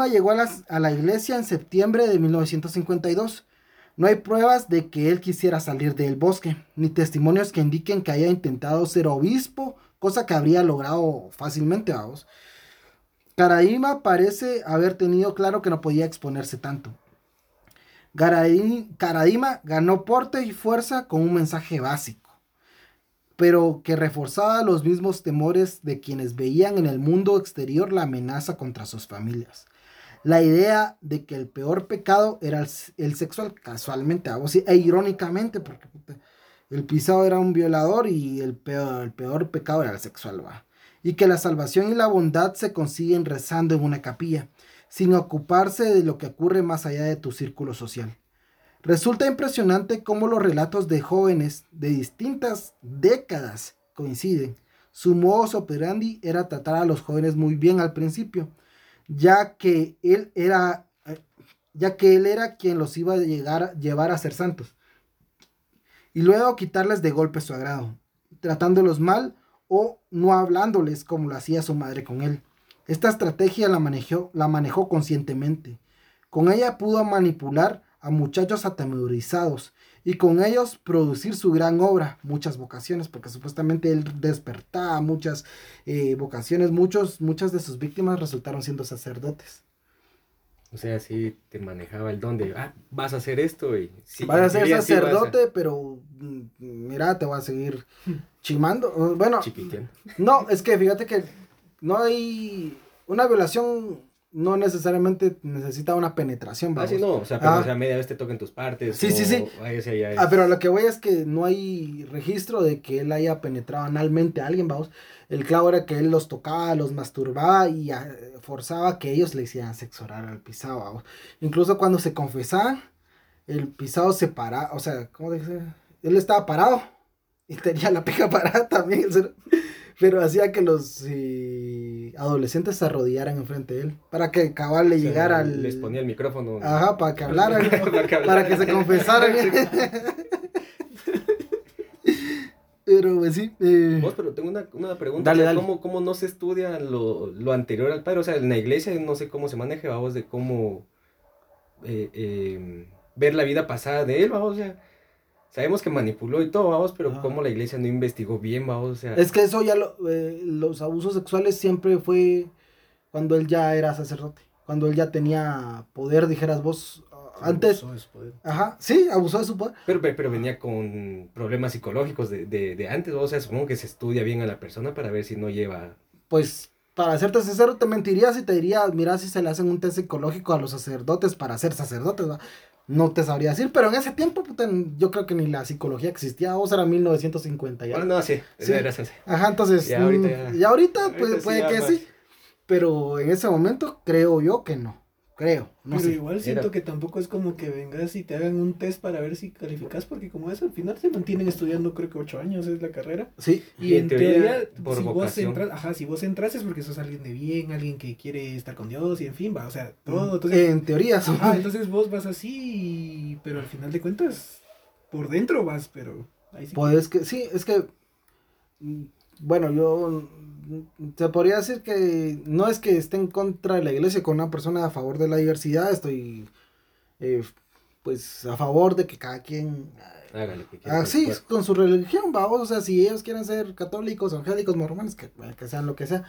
llegó a, las- a la iglesia en septiembre de 1952. No hay pruebas de que él quisiera salir del bosque, ni testimonios que indiquen que haya intentado ser obispo, cosa que habría logrado fácilmente, vamos. Caraíma parece haber tenido claro que no podía exponerse tanto. Garaí- Caraíma ganó porte y fuerza con un mensaje básico, pero que reforzaba los mismos temores de quienes veían en el mundo exterior la amenaza contra sus familias. La idea de que el peor pecado era el, sexual, casualmente, e irónicamente, porque el pisado era un violador y el peor, el peor pecado era el sexual, va. Y que la salvación y la bondad se consiguen rezando en una capilla, sin ocuparse de lo que ocurre más allá de tu círculo social. Resulta impresionante cómo los relatos de jóvenes de distintas décadas coinciden. Su modus operandi era tratar a los jóvenes muy bien al principio, ya que él era, eh, ya que él era quien los iba a llegar, llevar a ser santos. Y luego quitarles de golpe su agrado, tratándolos mal o no hablándoles como lo hacía su madre con él. Esta estrategia la manejó, la manejó conscientemente. Con ella pudo manipular a muchachos atemorizados y con ellos producir su gran obra, muchas vocaciones, porque supuestamente él despertaba muchas eh, vocaciones, muchos, muchas de sus víctimas resultaron siendo sacerdotes. O sea, sí te manejaba el don de, ah, vas a hacer esto y... Sí, vas a ser sí a- sacerdote, pero mm, mira, te voy a seguir <laughs> chimando. Bueno, no, es que fíjate que no hay una violación, no necesariamente necesita una penetración. Ah, sí, vamos. no, o sea, pero Ah. o sea, media vez te toquen tus partes. Sí, sí, sí. allá, Ah, pero lo que voy es que no hay registro de que él haya penetrado analmente a alguien, vamos. El clavo era que él los tocaba, los masturbaba y ah, forzaba que ellos le hicieran sexo oral al pisado, vamos. Incluso cuando se confesaban, el pisado se paraba, o sea, ¿cómo dice? Él estaba parado y tenía la pija <laughs> parada también, pero hacía que los eh, adolescentes se arrodillaran enfrente de él para que cabal le o sea, llegara al... Les ponía el micrófono. Ajá, para que hablaran, <laughs> Para que para que se confesaran. Pero pues sí. eh, Vos, pero tengo una, una pregunta. Dale. ¿cómo, ¿Cómo no se estudia lo, lo anterior al padre? O sea, en la iglesia no sé cómo se maneja, vamos, de cómo eh, eh, ver la vida pasada de él, vamos, o sea, sabemos que manipuló y todo, vamos, pero cómo la iglesia no investigó bien, vamos, o sea, Es que eso ya lo, eh, los abusos sexuales siempre fue cuando él ya era sacerdote, cuando él ya tenía poder, dijeras vos, antes, Abusó de su poder. ajá, sí, abusó de su poder. pero, pero, pero venía con problemas psicológicos de, de, de antes, o sea, supongo que se estudia bien a la persona para ver si no lleva... Pues, para serte sincero, te mentiría si te diría, mira si se le hacen un test psicológico a los sacerdotes para ser sacerdotes, ¿va? No te sabría decir, pero en ese tiempo, puta, yo creo que ni la psicología existía, vos era 1950 ya. Bueno, no, sí, Sí. Ajá, entonces, Ya ahorita mm, ya- y ahorita, ahorita pues, puede que sí, pero en ese momento creo yo que no, creo, no pero sé. igual siento Era- que tampoco es como que vengas y te hagan un test para ver si calificas, porque como es al final se mantienen estudiando, creo que ocho años es la carrera. Sí, Y, Y en teoría, teoría, por si vos entras, ajá, si vos entras es porque sos alguien de bien, alguien que quiere estar con Dios y en fin, va, o sea, todo. Entonces, en teoría, sí. ajá, entonces vos vas así, pero al final de cuentas, por dentro vas, pero ahí sí. Pues es que, sí, es que, mm, bueno, yo, mm, se podría decir que no es que esté en contra de la iglesia con una persona a favor de la diversidad, estoy, eh, pues, a favor de que cada quien, Hágale lo que quiera. ah, sí, Pues, con su religión, vamos, o sea, si ellos quieren ser católicos, evangélicos, mormones, que, que sean lo que sea.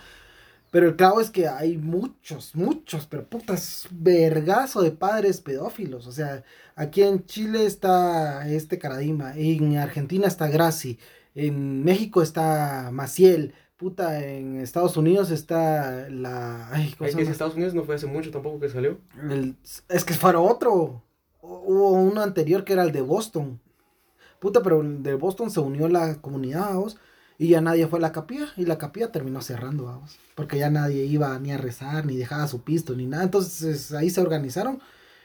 Pero el clavo es que hay muchos, muchos, pero putas, vergazo de padres pedófilos. O sea, aquí en Chile está este Caradima, en Argentina está Graci, en México está Maciel, puta, en Estados Unidos está la... Ay, ¿cómo se llama? Estados Unidos no fue hace mucho tampoco que salió. es que fue otro. Hubo uno anterior que era el de Boston. Puta, pero el de Boston se unió la comunidad, vos. Y ya nadie fue a la capilla. Y la capilla terminó cerrando, vamos. Porque ya nadie iba ni a rezar, ni dejaba su pisto, ni nada. Entonces ahí se organizaron.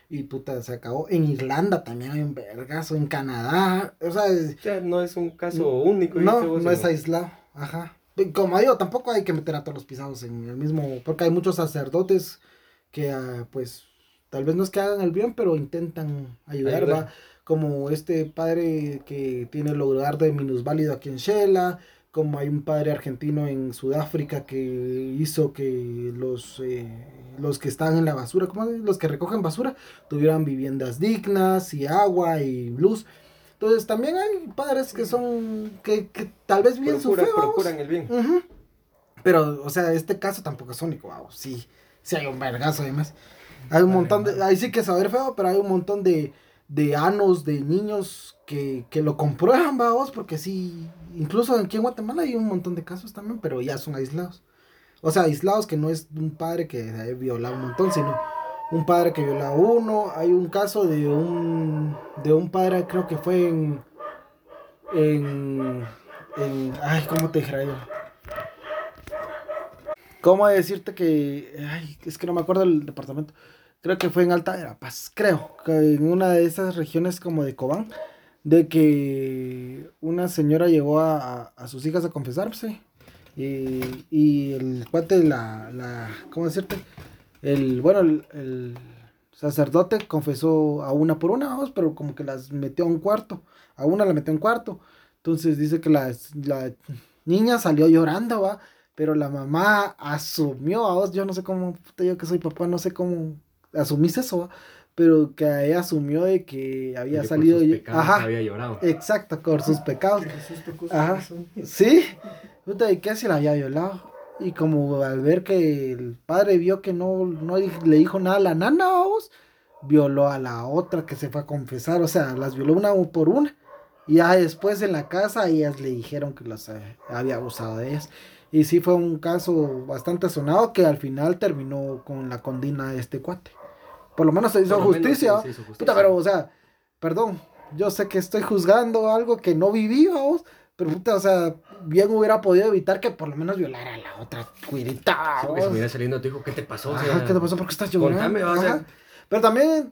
Y puta, se acabó. En Irlanda también hay un vergazo. En Canadá. O sea. no es un caso único. No, no es aislado. Ajá. Como digo, tampoco hay que meter a todos los pisados en el mismo. Porque hay muchos sacerdotes que, ah, pues, tal vez no es que hagan el bien, pero intentan ayudar, ¿va? Como este padre que tiene el lugar de minusválido aquí en Shela como hay un padre argentino en Sudáfrica que hizo que los, eh, los que están en la basura, como los que recogen basura, tuvieran viviendas dignas y agua y luz. Entonces también hay padres que son, que, que tal vez bien su procuran el bien. Pero, o sea, este caso tampoco es único, vamos. Sí, sí hay un vergazo además. Hay un montón de, ahí sí que saber feo, pero hay un montón de, de anos de niños que, que lo comprueban, vamos, porque sí, incluso aquí en Guatemala hay un montón de casos también, pero ya son aislados. O sea, aislados que no es un padre que haya violado un montón, sino un padre que viola a uno. Hay un caso de un, de un padre, creo que fue en, en, en ay, ¿cómo te dijera yo? ¿Cómo decirte que, ay, es que no me acuerdo del departamento. Creo que fue en Alta Verapaz, creo, que en una de esas regiones como de Cobán de que una señora llevó a, sus hijas a confesarse y, y el cuate, la, la, ¿cómo decirte? El, bueno, el, sacerdote confesó a una por una, pero como que las metió a un cuarto, a una la metió a un cuarto, entonces dice que la, la niña salió llorando, va, pero la mamá asumió, a vos, yo no sé cómo, yo que soy papá, no sé cómo asumís eso, ¿va? pero que ella asumió de que había salido sus ajá había llorado. exacto por sus pecados. ajá. sí. Puta y que se la había violado y como al ver que el padre vio que no, no le dijo nada a la nana vos violó a la otra que se fue a confesar o sea las violó una por una y ya después en la casa ellas le dijeron que las eh, había abusado de ellas y sí fue un caso bastante sonado que al final terminó con la condena de este cuate por lo menos se hizo, justicia. Puta, pero, o sea, perdón, yo sé que estoy juzgando algo que no viví, vamos. Pero puta, o sea, bien hubiera podido evitar que por lo menos violara a la otra cuirita. Sí, porque si hubiera saliendo te dijo, ¿qué te pasó? ¿qué te pasó? ¿Por qué estás llorando? Contame, Pero también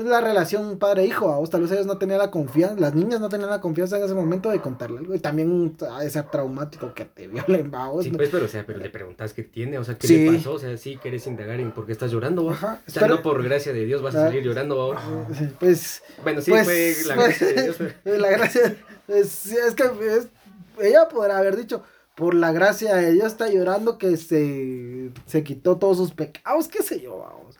es la relación padre-hijo, vos tal vez ellos no tenían la confianza, las niñas no tenían la confianza en ese momento de contarle algo, y también ha de ser traumático que te violen, vos. Sí, pues, pero, o sea, pero le preguntas qué tiene, o sea, qué le pasó, o sea, sí quieres indagar en por qué estás llorando, Ajá. O sea, no por gracia de Dios vas a salir llorando, vos. Pues, bueno, sí, pues, fue la gracia de Dios. <laughs> La gracia, es, es que ella podrá haber dicho, por la gracia de Dios está llorando que se, se quitó todos sus pecados, qué sé yo, vamos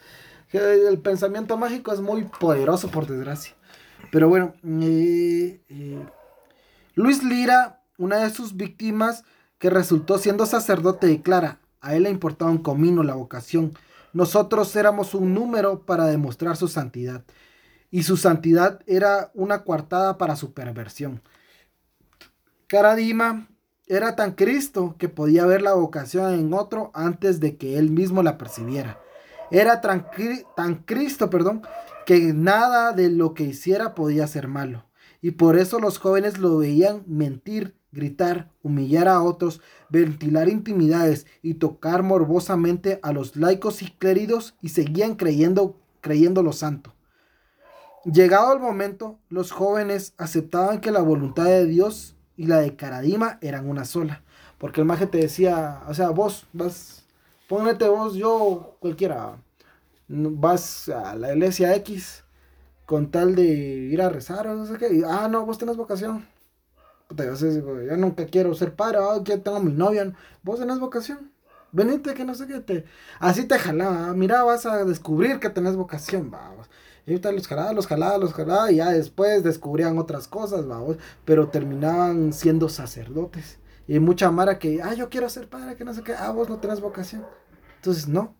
el pensamiento mágico es muy poderoso, por desgracia. Pero bueno, eh, eh, Luis Lira, una de sus víctimas que resultó siendo sacerdote, declara, a él le importaba un comino la vocación. Nosotros éramos un número para demostrar su santidad. Y su santidad era una coartada para su perversión. Caradima era tan Cristo que podía ver la vocación en otro antes de que él mismo la percibiera. Era tan, Cristo, perdón, que nada de lo que hiciera podía ser malo. Y por eso los jóvenes lo veían mentir, gritar, humillar a otros, ventilar intimidades y tocar morbosamente a los laicos y cléridos y seguían creyendo, creyendo lo santo. Llegado el momento, los jóvenes aceptaban que la voluntad de Dios y la de Caradima eran una sola. Porque el maje te decía, o sea, vos vas Póngate vos, yo, cualquiera, vas a la iglesia X con tal de ir a rezar o no sé qué. ah, no, vos tenés vocación. yo, nunca quiero ser padre, ah, que tengo mi novia. Vos tenés vocación. Venite, que no sé qué te. Así te jalaba. Mira, vas a descubrir que tenés vocación, vamos. Y ahorita los jalaba, los jalaba, los jalaba. Y ya después descubrían otras cosas, vamos. Pero terminaban siendo sacerdotes. Y mucha mara que, ah, yo quiero ser padre, que no sé qué, ah, vos no tenés vocación. Entonces, no.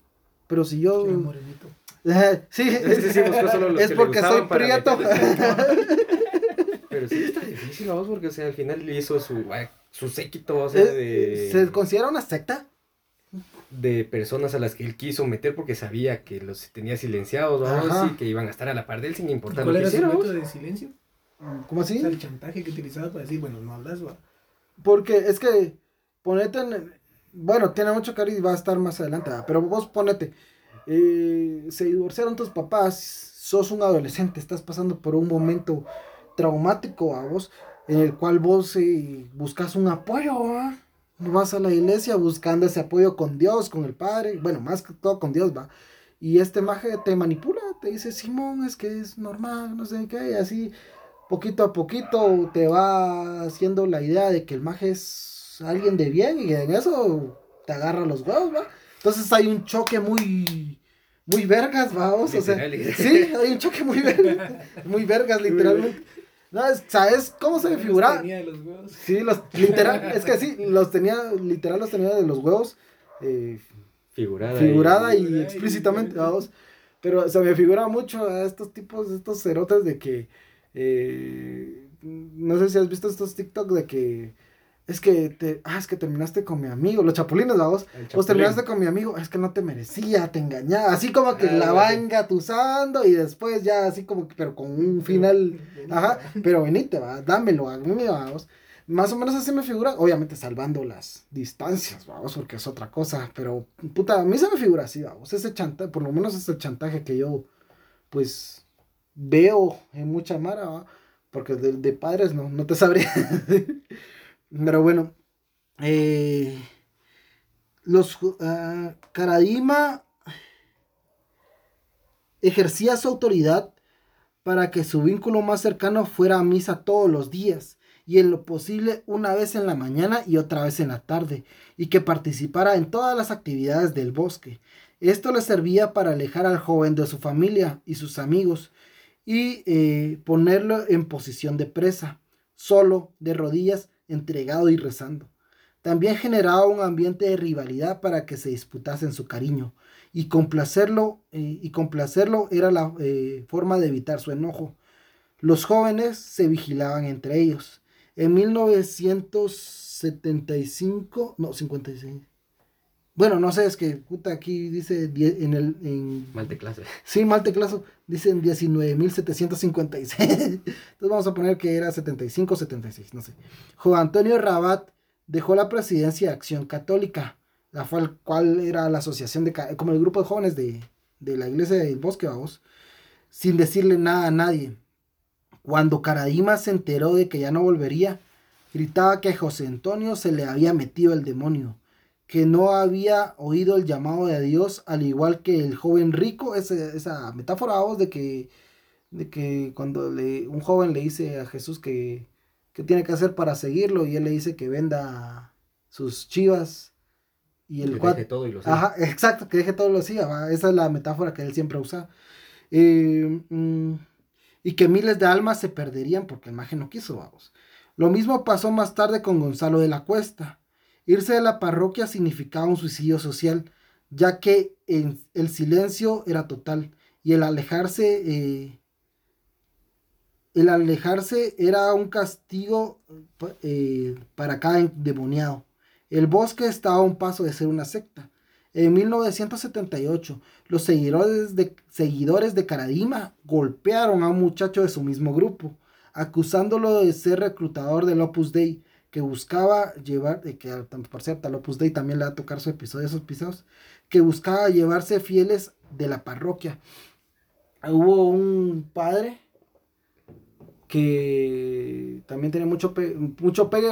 Pero si yo. Sí, Es que sí solo <laughs> es porque soy prieto. <laughs> Pero sí está difícil, vamos, porque o sea, al final le hizo su, su séquito, o sea, Eh, ¿Se de, considera una secta? de personas a las que él quiso meter porque sabía que los tenía silenciados, Ajá. y que iban a estar a la par de él sin ¿Y importar ¿Cuál lo que era su método de silencio? ¿Cómo así? O sea, el chantaje que utilizaba para decir, bueno, no hablas, va. Porque es que ponete en. Bueno, tiene mucho cariño y va a estar más adelante, pero vos ponete. eh, se divorciaron tus papás, sos un adolescente, estás pasando por un momento traumático a vos, en el cual vos eh, buscas un apoyo, ¿va? vas a la iglesia buscando ese apoyo con Dios, con el Padre, bueno, más que todo con Dios, va. Y este maje te manipula, te dice, Simón, es que es normal, no sé qué, así poquito a poquito te va haciendo la idea de que el maje es alguien de bien y en eso te agarra los huevos, ¿va? Entonces hay un choque muy, muy vergas, vamos, o sea, sí, hay un choque muy vergas, muy vergas, literalmente. No, es- ¿sabes cómo se me figuraba? Tenía de los huevos. Sí, los, literal, <laughs> es que sí, los tenía, literal los tenía de los huevos, eh, Figurada. figurada y, Figurada y- explícitamente, vamos. Pero se me figura mucho a estos tipos, estos cerotes de que, eh, no sé si has visto estos TikTok de que, es que te, ah, es que terminaste con mi amigo, los chapulines, vamos. Chapulín. terminaste con mi amigo, es que no te merecía, te engañaba, así como que Ah, la va engatusando y después ya así como que, pero con un final, ajá, pero venite, va, dámelo, a mí, vamos. Más o menos así me figura, obviamente salvando las distancias, vamos, porque es otra cosa, pero puta, a mí se me figura así, vamos, ese chantaje, por lo menos ese chantaje que yo, pues, veo en mucha mara, ¿va? porque de, de padres no, no te sabría. <laughs> pero bueno, eh, los ah, Karadima ejercía su autoridad para que su vínculo más cercano fuera a misa todos los días y en lo posible una vez en la mañana y otra vez en la tarde y que participara en todas las actividades del bosque. Esto le servía para alejar al joven de su familia y sus amigos y eh, ponerlo en posición de presa, solo, de rodillas, entregado y rezando. También generaba un ambiente de rivalidad para que se disputasen su cariño y complacerlo, eh, y complacerlo era la eh, forma de evitar su enojo. Los jóvenes se vigilaban entre ellos. En 1975, no, 56. Bueno, no sé, es que puta aquí dice en el en Mal de clase. Sí, mal teclazo. Dicen 19.756. <laughs> Entonces vamos a poner que era 75 76, no sé. Juan Antonio Rabat dejó la presidencia de Acción Católica, la cual, cual era la asociación de, como el grupo de jóvenes de, de la iglesia del bosque, vamos, sin decirle nada a nadie. Cuando Caradima se enteró de que ya no volvería, gritaba que a José Antonio se le había metido el demonio que no había oído el llamado de Dios, al igual que el joven rico, ese- esa metáfora vos, de que, de que cuando le, un joven le dice a Jesús que, que tiene que hacer para seguirlo, y él le dice que venda sus chivas, y el Que deje todo y lo siga. Ajá, exacto, que deje todo lo siga, va, esa es la metáfora que él siempre usa. Eh, mm, y que miles de almas se perderían porque el maje no quiso, vamos. Lo mismo pasó más tarde con Gonzalo de la Cuesta. Irse de la parroquia significaba un suicidio social, ya que el silencio era total y el alejarse, eh, el alejarse era un castigo eh, para cada endemoniado. El bosque estaba a un paso de ser una secta. En 1978, los seguidores de, seguidores de Caradima golpearon a un muchacho de su mismo grupo, acusándolo de ser reclutador del Opus Dei, que buscaba llevar, eh, que al- por cierto al Opus Dei también le va a tocar su episodio, esos episodios, que buscaba llevarse fieles de la parroquia. Hubo un padre que también tenía mucho, pe- mucho pegue,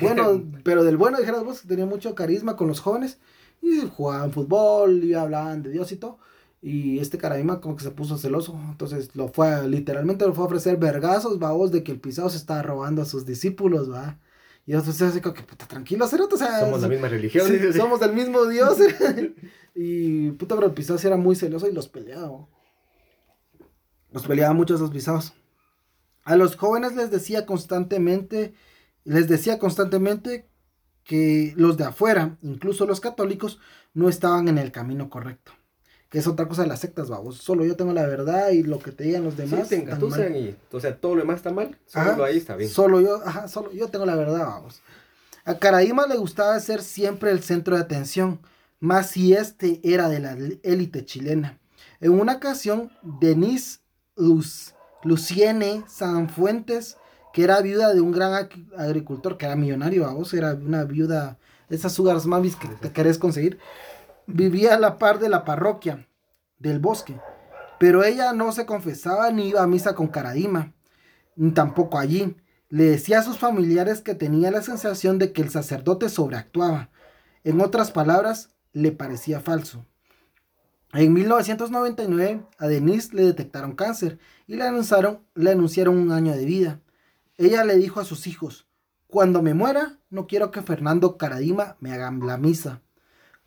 bueno, <laughs> pero del bueno, dijeras vos, tenía mucho carisma con los jóvenes, y jugaban fútbol, y hablaban de Dios y todo, y este Caradima como que se puso celoso, entonces lo fue, a- literalmente lo fue a ofrecer vergazos, babos, de que el pisado se estaba robando a sus discípulos, va, y entonces así como que, puta, tranquilo, cerote, o sea, Somos la misma religión. Sí, somos del mismo Dios. <laughs> y puta, pero el pisado sí era muy celoso y los peleaba. Los peleaba mucho esos pisados. A los jóvenes les decía constantemente, les decía constantemente que los de afuera, incluso los católicos, no estaban en el camino correcto. Que es otra cosa de las sectas, vamos. Solo yo tengo la verdad y lo que te digan los demás. Sí, te están mal. y, o sea, todo lo demás está mal, solo Ajá, ahí está bien. Solo yo, ajá, solo yo tengo la verdad, vamos. A Caraíma le gustaba ser siempre el centro de atención, más si este era de la élite chilena. En una ocasión, Denise Luz, Luciene Sanfuentes, que era viuda de un gran ag- agricultor, que era millonario, vamos, era una viuda, esas sugar mamis que te querés conseguir, vivía a la par de la parroquia del bosque, pero ella no se confesaba ni iba a misa con Caradima, ni tampoco allí. Le decía a sus familiares que tenía la sensación de que el sacerdote sobreactuaba. En otras palabras, le parecía falso. En 1999 a Denise le detectaron cáncer y le anunciaron, le anunciaron un año de vida. Ella le dijo a sus hijos, cuando me muera, no quiero que Fernando Caradima me haga la misa.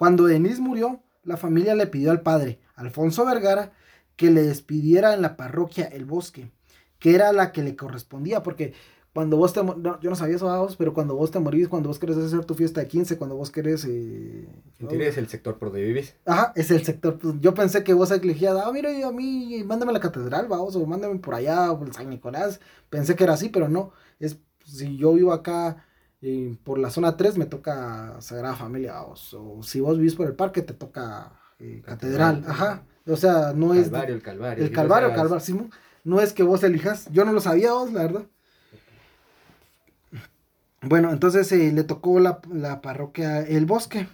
Cuando Denise murió, la familia le pidió al padre, Alfonso Vergara, que le despidiera en la parroquia El Bosque, que era la que le correspondía, porque cuando vos te... no, yo no sabía eso, pero cuando vos te morís, cuando vos querés hacer tu fiesta de 15, cuando vos querés... eh, es el sector por donde vivís. Ajá, es el sector. pues, Yo pensé que vos elegías, ah, mira, a mí, mándame a la catedral, vamos, o mándame por allá, por San Nicolás. Pensé que era así, pero no. Es, si yo vivo acá eh, por la zona 3, me toca Sagrada Familia. O si vos vivís por el parque, te toca eh, catedral. Catedral. Ajá. O sea, no es. Calvario, el Calvario. El y Calvario, Calvario. No es que vos elijas. Yo no lo sabía vos, la verdad. Bueno, entonces eh, le tocó la, la parroquia El Bosque.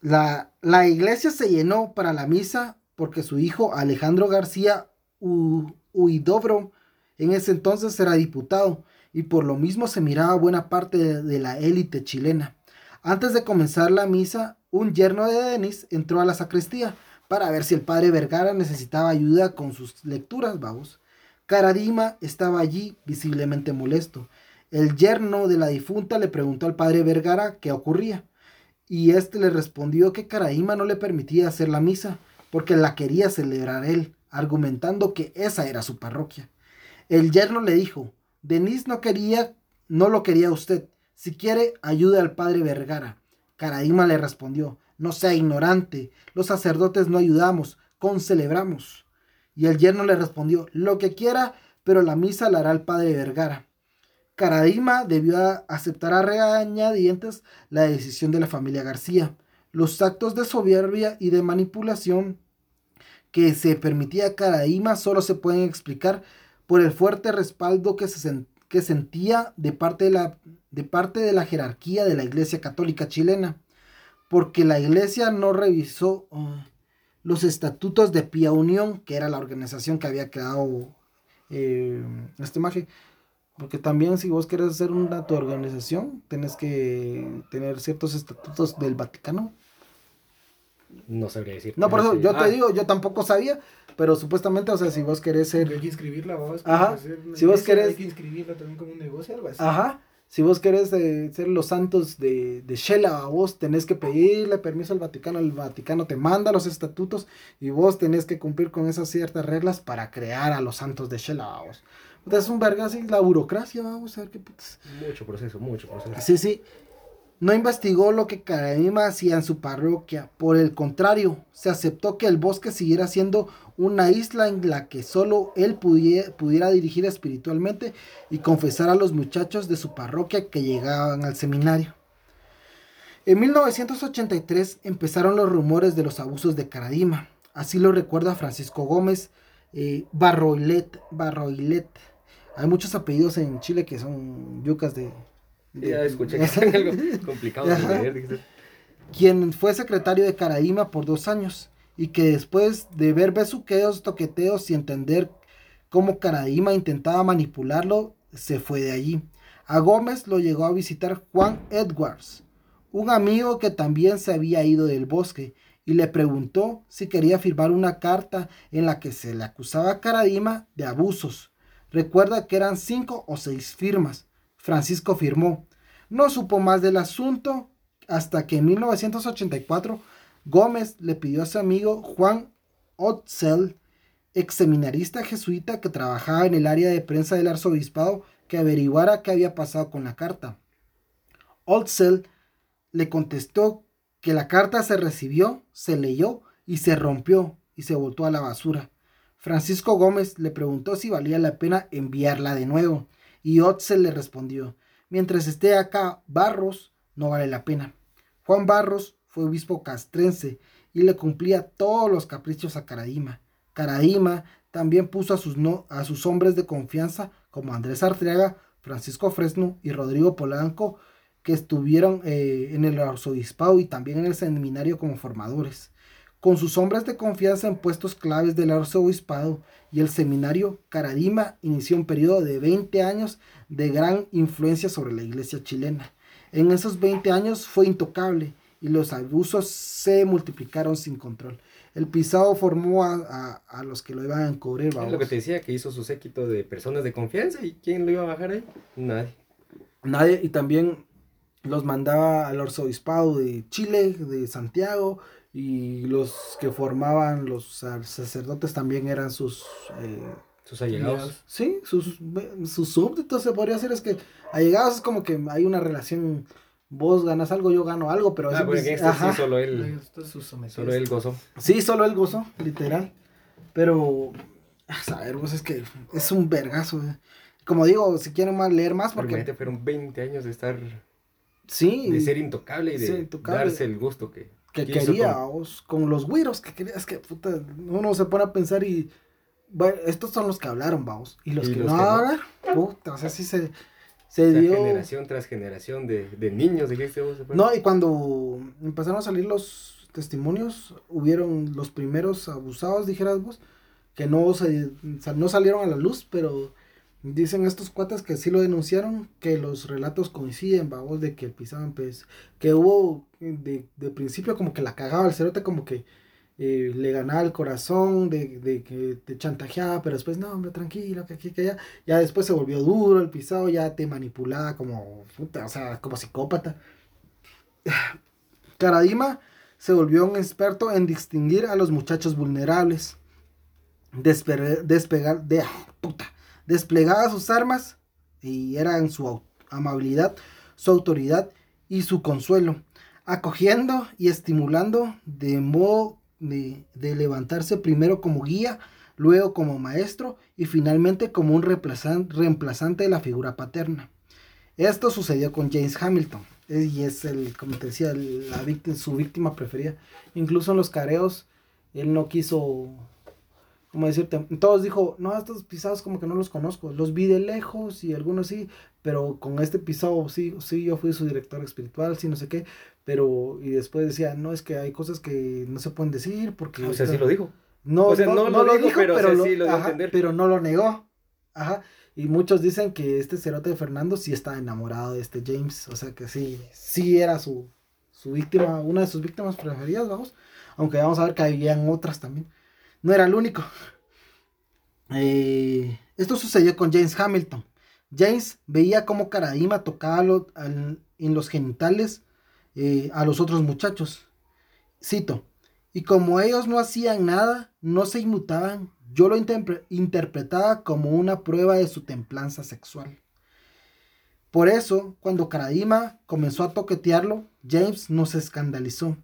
La, la iglesia se llenó para la misa porque su hijo Alejandro García U- Huidobro en ese entonces era diputado y por lo mismo se miraba buena parte de, la élite chilena. Antes de comenzar la misa, un yerno de Denis entró a la sacristía para ver si el padre Vergara necesitaba ayuda con sus lecturas, vamos. Caradima estaba allí visiblemente molesto. El yerno de la difunta le preguntó al padre Vergara qué ocurría, y éste le respondió que Caradima no le permitía hacer la misa, porque la quería celebrar él, argumentando que esa era su parroquia. El yerno le dijo, Denis no quería, no lo quería usted, si quiere, ayude al padre Vergara. Caradima le respondió, no sea ignorante, los sacerdotes no ayudamos, concelebramos. Y el yerno le respondió, lo que quiera, pero la misa la hará el padre Vergara. Caradima debió aceptar a regañadientes la decisión de la familia García. Los actos de soberbia y de manipulación que se permitía a Caradima solo se pueden explicar por el fuerte respaldo que, se que sentía de parte de, la, de parte de la jerarquía de la Iglesia Católica chilena, porque la Iglesia no revisó ah, los estatutos de Pía Unión, que era la organización que había creado eh, este maje. Porque también si vos querés hacer una tu organización, tenés que tener ciertos estatutos del Vaticano. No sabría decir. No, por eso yo Ah, te digo, yo tampoco sabía, pero supuestamente, o sea, si vos querés ser... Hay que inscribirla, vos. Ajá, hacer si vos querés- Hay que inscribirla también como un negocio, algo así. Ajá. Si vos querés eh, ser los santos de, de Shela, vos tenés que pedirle permiso al Vaticano. El Vaticano te manda los estatutos y vos tenés que cumplir con esas ciertas reglas para crear a los santos de Shela, vos. Entonces es un verga así, la burocracia, vamos a ver qué putas. Mucho proceso, mucho proceso. Sí, sí. No investigó lo que Caradima hacía en su parroquia. Por el contrario, se aceptó que el bosque siguiera siendo una isla en la que solo él pudie- pudiera dirigir espiritualmente y confesar a los muchachos de su parroquia que llegaban al seminario. En 1983 empezaron los rumores de los abusos de Caradima. Así lo recuerda Francisco Gómez eh, Barroilet, Barroilet. Hay muchos apellidos en Chile que son yucas de... Ya escuché que <laughs> es algo complicado de leer. quien fue secretario de Caraíma por dos años y que después de ver besuqueos, toqueteos y entender cómo Caraíma intentaba manipularlo, se fue de allí. A Gómez lo llegó a visitar Juan Edwards, un amigo que también se había ido del bosque, y le preguntó si quería firmar una carta en la que se le acusaba a Caradima de abusos. Recuerda que eran cinco o seis firmas. Francisco firmó. No supo más del asunto hasta que en 1984 Gómez le pidió a su amigo Juan Otzel, ex seminarista jesuita que trabajaba en el área de prensa del arzobispado, que averiguara qué había pasado con la carta. Oldsell le contestó que la carta se recibió, se leyó y se rompió y se botó a la basura. Francisco Gómez le preguntó si valía la pena enviarla de nuevo y Otzel le respondió, mientras esté acá Barros, no vale la pena. Juan Barros fue obispo castrense y le cumplía todos los caprichos a Caradima. Caradima también puso a sus, no, a sus hombres de confianza como Andrés Arteaga, Francisco Fresno y Rodrigo Polanco, que estuvieron eh, en el arzobispado y también en el seminario como formadores. Con sus hombres de confianza en puestos claves del arzobispado y el seminario, Caradima inició un periodo de 20 años de gran influencia sobre la iglesia chilena. En esos 20 años fue intocable y los abusos se multiplicaron sin control. El pisado formó a, los que lo iban a encubrir. Es lo que te decía, que hizo su séquito de personas de confianza y ¿quién lo iba a bajar ahí? Nadie. Nadie, y también los mandaba al arzobispado de Chile, de Santiago, y los que formaban los sacerdotes también eran sus... Eh, sus allegados. Sí, sus, sus súbditos se podría decir, es que allegados es como que hay una relación vos ganas algo, yo gano algo, pero... Ah, porque este sí solo él, solo él gozó. Sí, solo él gozó, literal. Pero, a saber, vos es que es un vergazo. Eh. Como digo, si quieren más leer más, porque... fueron 20 años de estar... Sí. De ser intocable y de darse el gusto que... Que quería, vos, con los güiros que quería, es que, puta, uno se pone a pensar y... Bueno, estos son los que hablaron, vamos. Y los que no hablan, puta, o sea, sí se se dio... Generación tras generación de, de niños, dijiste vos. No, y cuando empezaron a salir los testimonios, hubieron los primeros abusados, dijeras vos, que no, se, no salieron a la luz, pero dicen estos cuates que sí lo denunciaron, que los relatos coinciden, vamos, de que pisaban pues, que hubo de, de principio como que la cagaba el cerote, como que eh, le ganaba el corazón, de, que te chantajeaba, pero después, no, hombre, tranquilo, que aquí, que allá. Ya después se volvió duro el pisado, ya te manipulaba como, o sea, como psicópata. <sighs> Caradima se volvió un experto en distinguir a los muchachos vulnerables. despegar, de, puta, desplegaba sus armas y eran su amabilidad, su autoridad y su consuelo, acogiendo y estimulando de modo de, levantarse primero como guía, luego como maestro y finalmente como un reemplazante de la figura paterna. Esto sucedió con James Hamilton y es el, como te decía, su víctima preferida. Incluso en los careos, él no quiso, como decirte, todos dijo, no, estos pisados como que no los conozco, los vi de lejos y algunos sí, pero con este pisado sí, sí, yo fui su director espiritual, sí, no sé qué, pero y después decía, no, es que hay cosas que no se pueden decir porque... O sea, sí lo dijo. No, no, lo, dijo, pero, sí lo pero no lo negó. Ajá. Y muchos dicen que este cerote de Fernando sí está enamorado de este James. O sea que sí, sí era su, su víctima, una de sus víctimas preferidas, vamos. Aunque vamos a ver que habían otras también. No era el único. Eh, esto sucedió con James Hamilton. James veía cómo Caradima tocaba en los genitales eh, a los otros muchachos. Cito, y como ellos no hacían nada, no se inmutaban, yo lo interpretaba como una prueba de su templanza sexual. Por eso, cuando Caradima comenzó a toquetearlo, James no se escandalizó.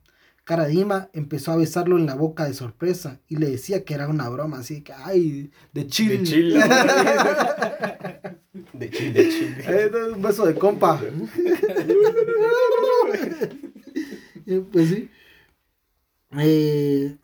Caradima empezó a besarlo en la boca de sorpresa y le decía que era una broma, así que, ay, de chill. De chill. <laughs> de chill, de chill. Eh, un beso de compa. <laughs> pues sí. Eh,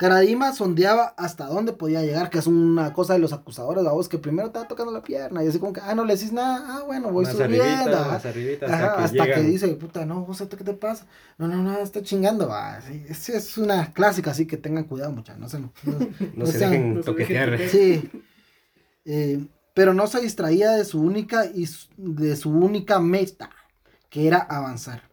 Caradima sondeaba hasta dónde podía llegar, que es una cosa de los acusadores, la voz que primero estaba tocando la pierna y así como que, ah, no le decís nada, ah, bueno, voy subiendo. hasta, que, dice, puta, no, vos, ¿qué te pasa? No, no, no, está chingando, va. es, una clásica, así que tengan cuidado, muchachos, no se, <laughs> no, se dejen toquetear. Sí. Eh, pero no se distraía de su única y de su única meta, que era avanzar.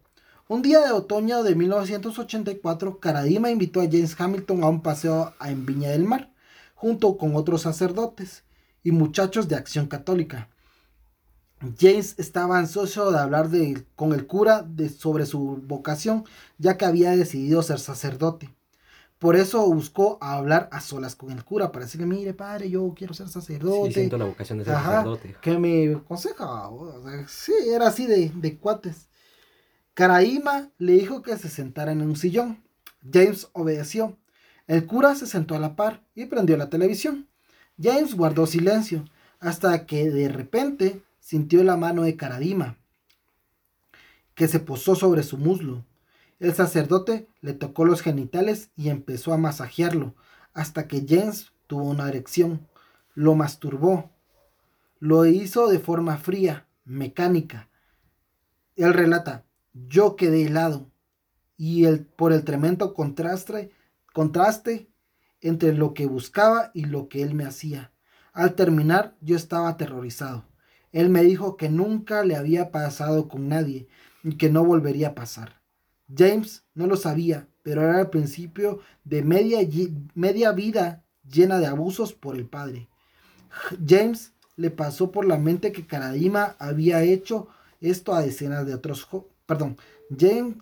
Un día de otoño de 1984, Caradima invitó a James Hamilton a un paseo en Viña del Mar, junto con otros sacerdotes y muchachos de acción católica. James estaba ansioso de hablar con el cura sobre su vocación, ya que había decidido ser sacerdote. Por eso buscó hablar a solas con el cura para decirle, mire padre, yo quiero ser sacerdote. Sí, siento la vocación de ser Ajá, sacerdote. que me aconseja. o sea, sí, era así de, de cuates. Caraíma le dijo que se sentara en un sillón. James obedeció. El cura se sentó a la par y prendió la televisión. James guardó silencio hasta que de repente sintió la mano de Caradima que se posó sobre su muslo. El sacerdote le tocó los genitales y empezó a masajearlo hasta que James tuvo una erección. Lo masturbó. Lo hizo de forma fría, mecánica. Él relata, yo quedé helado y el, por el tremendo contraste, contraste entre lo que buscaba y lo que él me hacía. Al terminar yo estaba aterrorizado. Él me dijo que nunca le había pasado con nadie y que no volvería a pasar. James no lo sabía, pero era el principio de media, media vida llena de abusos por el padre. James le pasó por la mente que Caradima había hecho esto a decenas de otros perdón,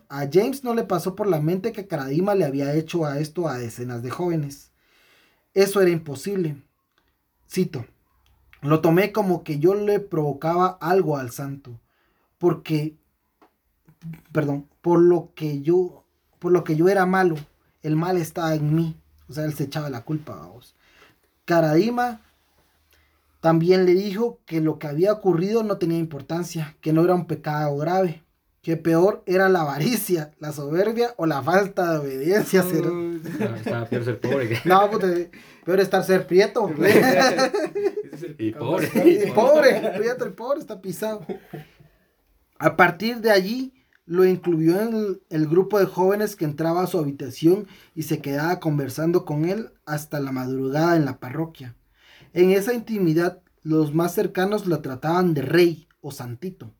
a James no le pasó por la mente que Caradima le había hecho a esto a decenas de jóvenes. Eso era imposible. Cito, lo tomé como que yo le provocaba algo al santo, porque, perdón, por lo que yo, por lo que yo era malo, el mal estaba en mí. O sea, él se echaba la culpa a vos. Caradima también le dijo que lo que había ocurrido no tenía importancia, que no era un pecado grave, que peor era la avaricia, la soberbia o la falta de obediencia. No, estaba peor ser pobre. <laughs> No, pues, peor estar ser prieto. <laughs> <laughs> y pobre. Y pobre, el prieto, el pobre está pisado. A partir de allí lo incluyó en el, el, grupo de jóvenes que entraba a su habitación y se quedaba conversando con él hasta la madrugada en la parroquia. En esa intimidad, los más cercanos lo trataban de rey o santito.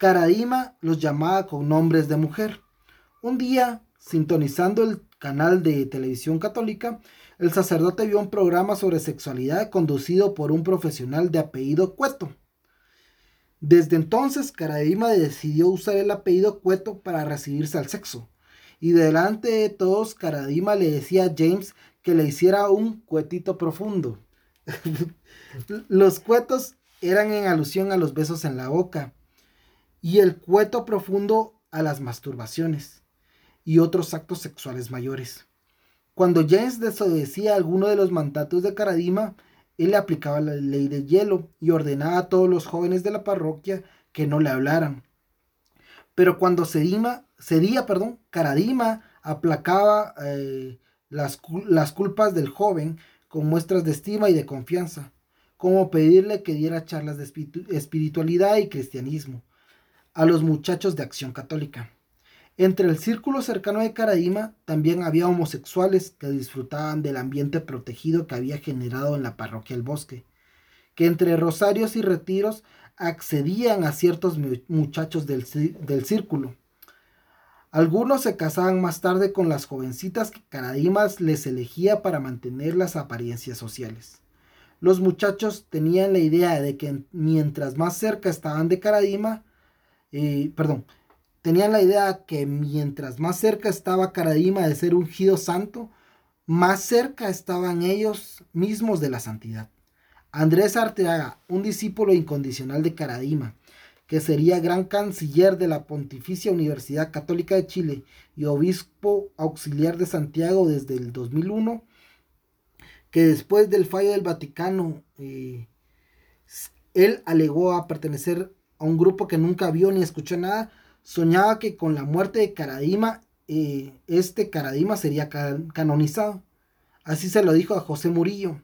Caradima los llamaba con nombres de mujer. Un día, sintonizando el canal de televisión católica, el sacerdote vio un programa sobre sexualidad conducido por un profesional de apellido Cueto. Desde entonces, Caradima decidió usar el apellido Cueto para recibirse al sexo. Y delante de todos, Caradima le decía a James que le hiciera un cuetito profundo. <laughs> los cuetos eran en alusión a los besos en la boca y el cueto profundo a las masturbaciones y otros actos sexuales mayores. Cuando James desobedecía alguno de los mandatos de Caradima, él le aplicaba la ley de hielo y ordenaba a todos los jóvenes de la parroquia que no le hablaran. Pero cuando cedima, cedía, perdón, Caradima aplacaba eh, las, las culpas del joven con muestras de estima y de confianza, como pedirle que diera charlas de espiritualidad y cristianismo a los muchachos de Acción Católica. Entre el círculo cercano de Caradima también había homosexuales que disfrutaban del ambiente protegido que había generado en la parroquia El Bosque, que entre rosarios y retiros accedían a ciertos muchachos del, del círculo. Algunos se casaban más tarde con las jovencitas que Caradimas les elegía para mantener las apariencias sociales. Los muchachos tenían la idea de que mientras más cerca estaban de Caradima, eh, perdón, tenían la idea que mientras más cerca estaba Caradima de ser ungido santo, más cerca estaban ellos mismos de la santidad. Andrés Arteaga, un discípulo incondicional de Caradima, que sería gran canciller de la Pontificia Universidad Católica de Chile y obispo auxiliar de Santiago desde el 2001, que después del fallo del Vaticano, eh, él alegó a pertenecer a un grupo que nunca vio ni escuchó nada, soñaba que con la muerte de Caradima, eh, este Caradima sería canonizado. Así se lo dijo a José Murillo.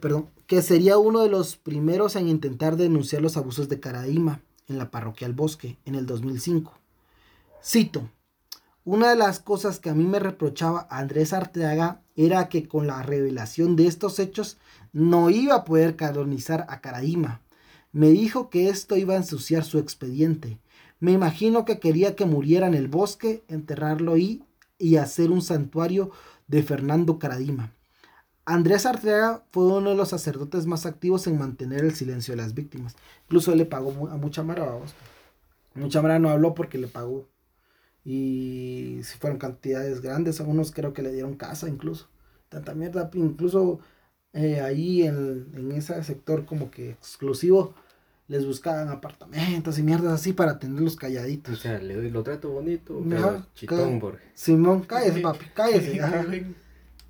perdón, que sería uno de los primeros en intentar denunciar los abusos de Caradima en la parroquia del Bosque en el 2005. Cito, una de las cosas que a mí me reprochaba Andrés Arteaga era que con la revelación de estos hechos no iba a poder canonizar a Caradima. Me dijo que esto iba a ensuciar su expediente. Me imagino que quería que muriera en el bosque, enterrarlo ahí y hacer un santuario de Fernando Caradima. Andrés Arteaga fue uno de los sacerdotes más activos en mantener el silencio de las víctimas. Incluso él le pagó a mucha mara. Mucha mara no habló porque le pagó. Y si fueron cantidades grandes, a unos creo que le dieron casa incluso. Tanta mierda, incluso eh, ahí en, en ese sector como que exclusivo les buscaban apartamentos y mierdas así para tenerlos calladitos. O sea, le doy lo trato bonito, pero chitón, porque Simón, cállese, papi, cállese. ajá.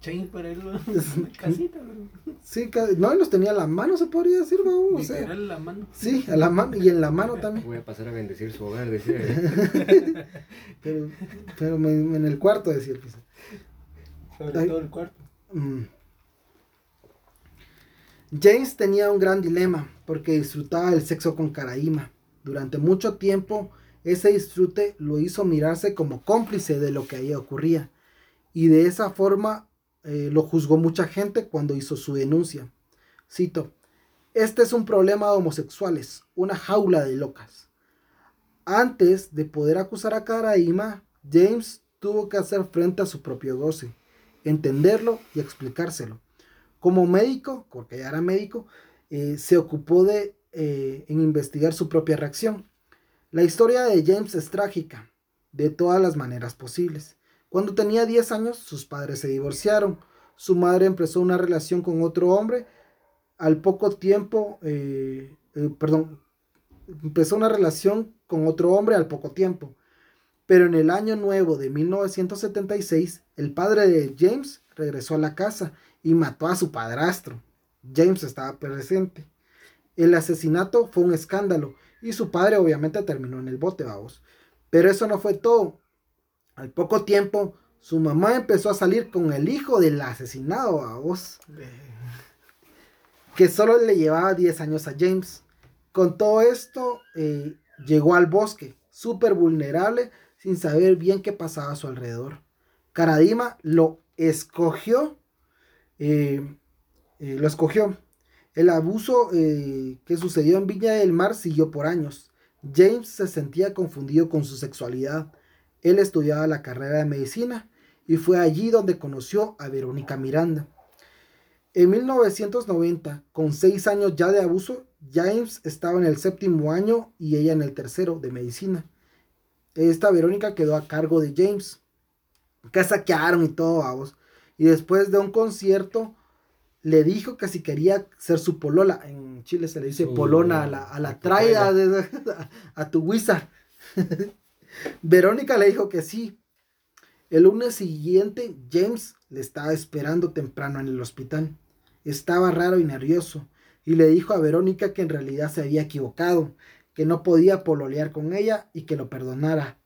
Chain para él, <laughs> <laughs> casita, bro. Sí, no, y los tenía a la mano, se podría decir, ¿no? O sea, Literal la mano. sí, a la mano y en la mano <laughs> también. voy a pasar a bendecir su hogar, decía. Pero, pero me- en el cuarto, decía el piso. Sobre Ay. todo el cuarto. Mm. James tenía un gran dilema porque disfrutaba del sexo con Caraíma. Durante mucho tiempo, ese disfrute lo hizo mirarse como cómplice de lo que ahí ocurría. Y de esa forma eh, lo juzgó mucha gente cuando hizo su denuncia. Cito, este es un problema de homosexuales, una jaula de locas. Antes de poder acusar a Caraíma, James tuvo que hacer frente a su propio goce, entenderlo y explicárselo. Como médico, porque ya era médico, eh, se ocupó de eh, en investigar su propia reacción. La historia de James es trágica, de todas las maneras posibles. Cuando tenía 10 años, sus padres se divorciaron. Su madre empezó una relación con otro hombre. Al poco tiempo, eh, perdón, empezó una relación con otro hombre al poco tiempo. Pero en el año nuevo de 1976, el padre de James regresó a la casa y mató a su padrastro. James estaba presente. El asesinato fue un escándalo y su padre obviamente terminó en el bote, vamos. Pero eso no fue todo. Al poco tiempo, su mamá empezó a salir con el hijo del asesinado, vamos, que solo le llevaba 10 años a James. Con todo esto, eh, llegó al bosque, súper vulnerable, sin saber bien qué pasaba a su alrededor. Karadima lo escogió, eh, eh, lo escogió. El abuso eh, que sucedió en Viña del Mar siguió por años. James se sentía confundido con su sexualidad. Él estudiaba la carrera de medicina y fue allí donde conoció a Verónica Miranda. En 1990, con seis años ya de abuso, James estaba en el séptimo año y ella en el tercero de medicina. Esta Verónica quedó a cargo de James. Que saquearon y todo, vamos. Y después de un concierto, le dijo que si quería ser su polola. En Chile se le dice polona a la, a la traida, de- a tu guisa. <laughs> Verónica le dijo que sí. El lunes siguiente, James le estaba esperando temprano en el hospital. Estaba raro y nervioso. Y le dijo a Verónica que en realidad se había equivocado, que no podía pololear con ella y que lo perdonara.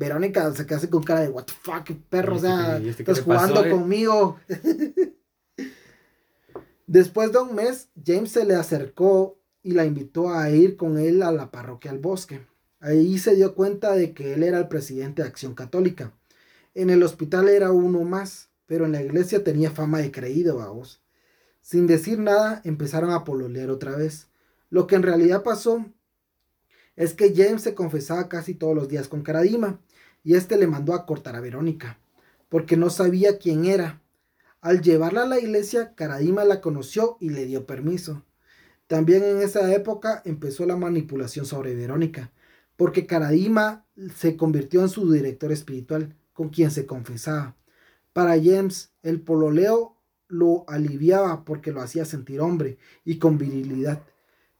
Verónica se quedó así con cara de, what the fuck, qué perro, o ¿Y este sea, qué- y este qué estás pasó, jugando eh? conmigo. <laughs> Después de un mes, James se le acercó y la invitó a ir con él a la parroquia al bosque. Ahí se dio cuenta de que él era el presidente de Acción Católica. En el hospital era uno más, pero en la iglesia tenía fama de creído, vamos. Sin decir nada, empezaron a pololear otra vez. Lo que en realidad pasó es que James se confesaba casi todos los días con Caradima y este le mandó a cortar a Verónica, porque no sabía quién era. Al llevarla a la iglesia, Caradima la conoció y le dio permiso. También en esa época empezó la manipulación sobre Verónica, porque Caradima se convirtió en su director espiritual, con quien se confesaba. Para James, el pololeo lo aliviaba porque lo hacía sentir hombre y con virilidad.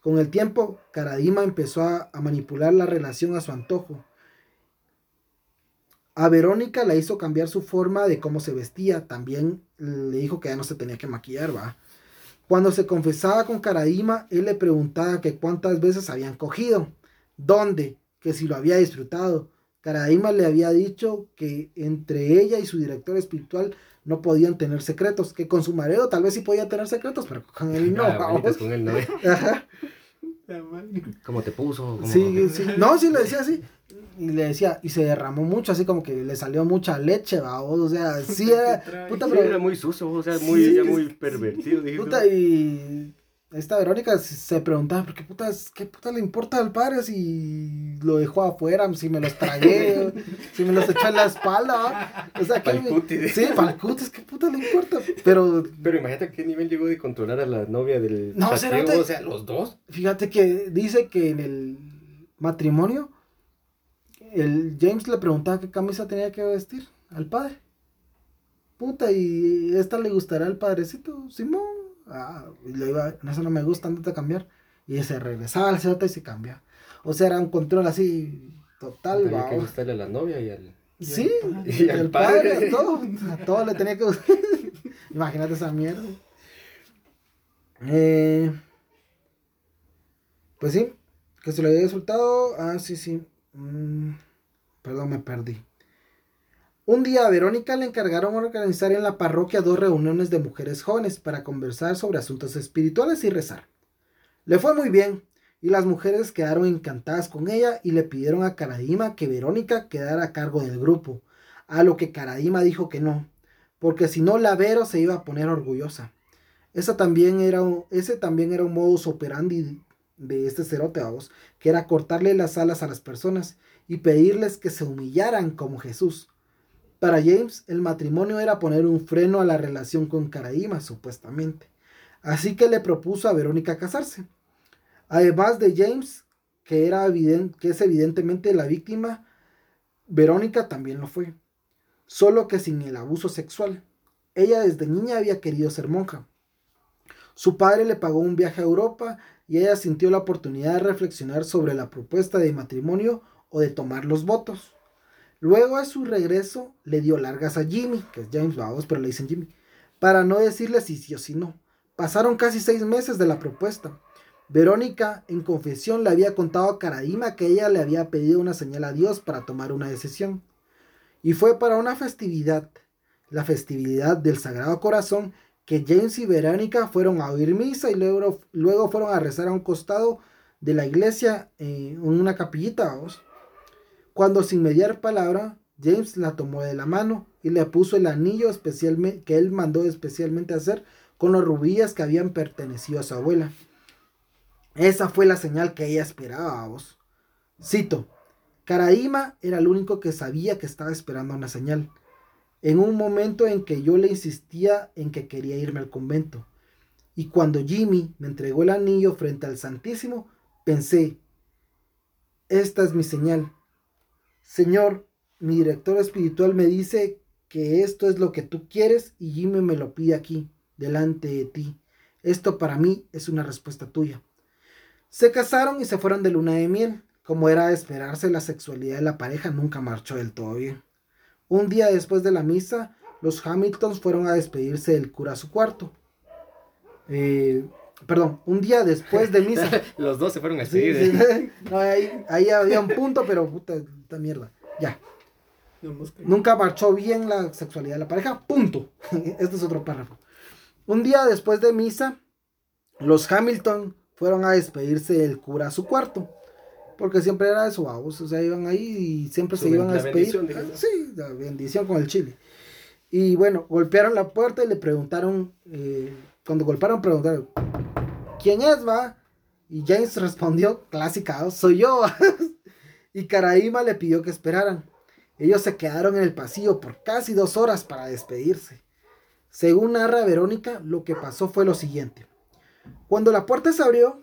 Con el tiempo, Caradima empezó a manipular la relación a su antojo. A Verónica la hizo cambiar su forma de cómo se vestía. También le dijo que ya no se tenía que maquillar, va. Cuando se confesaba con Caradima, él le preguntaba que cuántas veces habían cogido, dónde, que si lo había disfrutado. Caradima le había dicho que entre ella y su director espiritual no podían tener secretos, que con su marido tal vez sí podía tener secretos, pero con él <laughs> no. Ah, vamos. con él, ¿no? <laughs> Ajá. La madre. ¿Cómo te puso? ¿Cómo- Sí, sí. No, sí le decía así. Y le decía, y se derramó mucho, así como que le salió mucha leche, va. O sea, sí <laughs> era. Puta, Sí, pero- era muy sucio, o sea, muy, Sí, ya es- muy pervertido. dije, Puta, y esta Verónica se- preguntaba, ¿por qué puta, qué puta le importa al padre si lo dejó afuera, si me los tragué, <laughs> si me los echó en la espalda? O sea, ¿qué Pa'l me-. Sí, falcutis, ¿qué puta le importa? Pero Pero imagínate a qué nivel llegó de controlar a la novia del No, o sea, los dos. fíjate que dice que en el matrimonio el James le preguntaba qué camisa tenía que vestir al padre. Puta, y esta le gustará al padrecito, Simón. Ah, y le iba, eso no me gusta, andate a cambiar. Y se regresaba al cerote y se cambia. O sea, era un control así total, Tenía que gustarle a la novia y al... Sí, Y y al al padre, padre. a todo, a todo le tenía que gustar. <laughs> Imagínate esa mierda. Eh, pues sí, que se lo había soltado. Ah, sí, sí. Mm, perdón, me perdí. Un día a Verónica le encargaron organizar en la parroquia dos reuniones de mujeres jóvenes para conversar sobre asuntos espirituales y rezar. Le fue muy bien y las mujeres quedaron encantadas con ella y le pidieron a Caradima que Verónica quedara a cargo del grupo, a lo que Caradima dijo que no, porque si no la Vero se iba a poner orgullosa. Esa también era, ese también era un modus operandi de este cerote, que era cortarle las alas a las personas y pedirles que se humillaran como Jesús. Para James, el matrimonio era poner un freno a la relación con Caraíma, supuestamente. Así que le propuso a Verónica casarse. Además de James, que, era que es evidentemente la víctima, Verónica también lo fue. Solo que sin el abuso sexual. Ella desde niña había querido ser monja. Su padre le pagó un viaje a Europa y ella sintió la oportunidad de reflexionar sobre la propuesta de matrimonio o de tomar los votos. Luego a su regreso le dio largas a Jimmy, que es James Vamos, pero le dicen Jimmy, para no decirle si sí o si no. Pasaron casi seis meses de la propuesta. Verónica, en confesión, le había contado a Caradima que ella le había pedido una señal a Dios para tomar una decisión. Y fue para una festividad, la festividad del Sagrado Corazón, que James y Verónica fueron a oír misa y luego, luego fueron a rezar a un costado de la iglesia eh, en una capillita. vamos. Cuando sin mediar palabra, James la tomó de la mano y le puso el anillo especialmente, que él mandó especialmente hacer con los rubíes que habían pertenecido a su abuela. Esa fue la señal que ella esperaba, vos. Cito, Caraíma era el único que sabía que estaba esperando una señal. En un momento en que yo le insistía en que quería irme al convento. Y cuando Jimmy me entregó el anillo frente al Santísimo, pensé, esta es mi señal. Señor, mi director espiritual me dice que esto es lo que tú quieres y Jimmy me lo pide aquí, delante de ti. Esto para mí es una respuesta tuya. Se casaron y se fueron de luna de miel. Como era de esperarse, la sexualidad de la pareja nunca marchó del todo bien. Un día después de la misa, los Hamiltons fueron a despedirse del cura a su cuarto. Eh, perdón, un día después de misa. <laughs> Los dos se fueron a Sí, seguir. sí. <laughs> No, ahí, ahí había un punto, pero puta, puta mierda. Ya. No. Nunca marchó bien la sexualidad de la pareja. Punto. <laughs> Este es otro párrafo. Un día después de misa, los Hamilton fueron a despedirse del cura a su cuarto. Porque siempre era eso, vamos. O sea, iban ahí y siempre Su se iban a la despedir. Ah, Sí, la bendición con el chile. Y bueno, golpearon la puerta y le preguntaron, eh, cuando golpearon, preguntaron, ¿quién es, va? Y James respondió, clásica, "Oh, soy yo. <laughs> y Caraíma le pidió que esperaran. Ellos se quedaron en el pasillo por casi dos horas para despedirse. Según narra Verónica, lo que pasó fue lo siguiente. Cuando la puerta se abrió,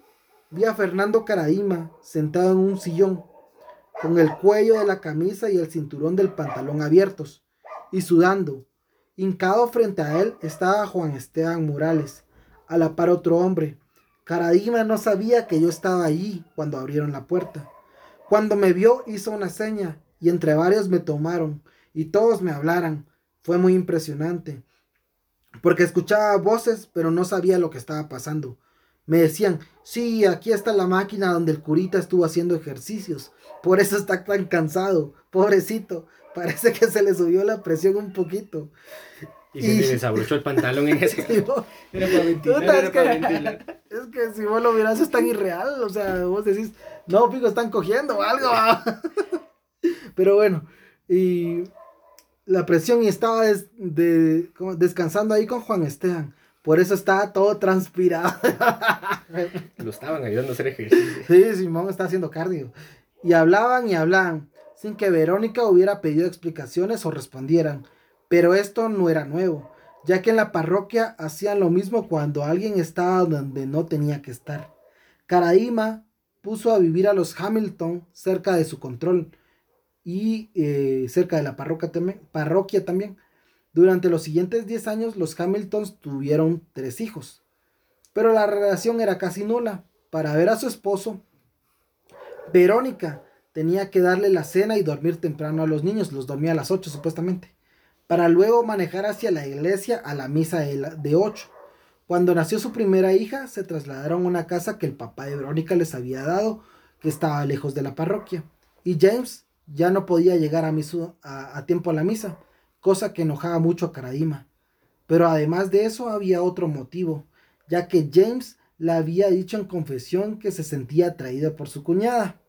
vi a Fernando Caraíma sentado en un sillón, con el cuello de la camisa y el cinturón del pantalón abiertos, y sudando. Hincado frente a él estaba Juan Esteban Morales, a la par otro hombre. Caradima no sabía que yo estaba allí cuando abrieron la puerta. Cuando me vio hizo una seña y entre varios me tomaron y todos me hablaran. Fue muy impresionante. Porque escuchaba voces pero no sabía lo que estaba pasando. Me decían, sí, aquí está la máquina donde el curita estuvo haciendo ejercicios. Por eso está tan cansado. Pobrecito. Parece que se le subió la presión un poquito. Y se le desabrochó el pantalón en ese. <laughs> Y vos- Era para ventilar. Era es, para ventilar. <laughs> es que si vos lo miras es tan irreal, o sea, vos decís, no, pico, están cogiendo o algo. <laughs> Pero bueno, y la presión y estaba des- de- como descansando ahí con Juan Esteban. Por eso estaba todo transpirado. Lo estaban ayudando a hacer ejercicio. Sí, Simón está haciendo cardio. Y hablaban y hablaban, sin que Verónica hubiera pedido explicaciones o respondieran. Pero esto no era nuevo, ya que en la parroquia hacían lo mismo cuando alguien estaba donde no tenía que estar. Caraíma puso a vivir a los Hamilton cerca de su control, y eh, cerca de la parroquia también, parroquia también. Durante los siguientes 10 años los Hamiltons tuvieron tres hijos, pero la relación era casi nula. Para ver a su esposo, Verónica tenía que darle la cena y dormir temprano a los niños, los dormía a las 8 supuestamente, para luego manejar hacia la iglesia a la misa de 8. Cuando nació su primera hija, se trasladaron a una casa que el papá de Verónica les había dado, que estaba lejos de la parroquia, y James ya no podía llegar a, a, tiempo a la misa, cosa que enojaba mucho a Caradima. Pero además de eso había otro motivo, ya que James le había dicho en confesión que se sentía atraído por su cuñada,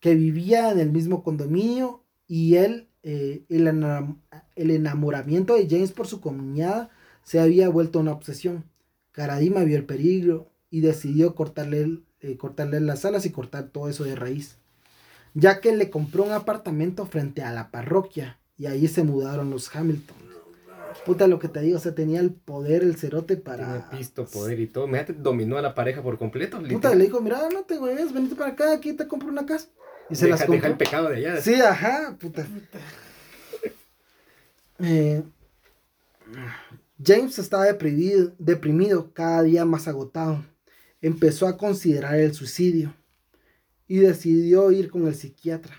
que vivía en el mismo condominio y él, eh, el, enamoramiento de James por su cuñada se había vuelto una obsesión. Caradima vio el peligro y decidió cortarle, eh, cortarle las alas y cortar todo eso de raíz, ya que le compró un apartamento frente a la parroquia y ahí se mudaron los Hamilton. Puta lo que te digo, o sea, tenía el poder, el cerote para. Tiene pisto, poder y todo. Mira, dominó a la pareja por completo. Puta, le dijo, mira, no te güeyes, venite para acá, aquí te compro una casa. Y se las compró. el pecado de allá. Sí, ajá, puta. Eh, James estaba deprimido, deprimido, cada día más agotado. Empezó a considerar el suicidio y decidió ir con el psiquiatra.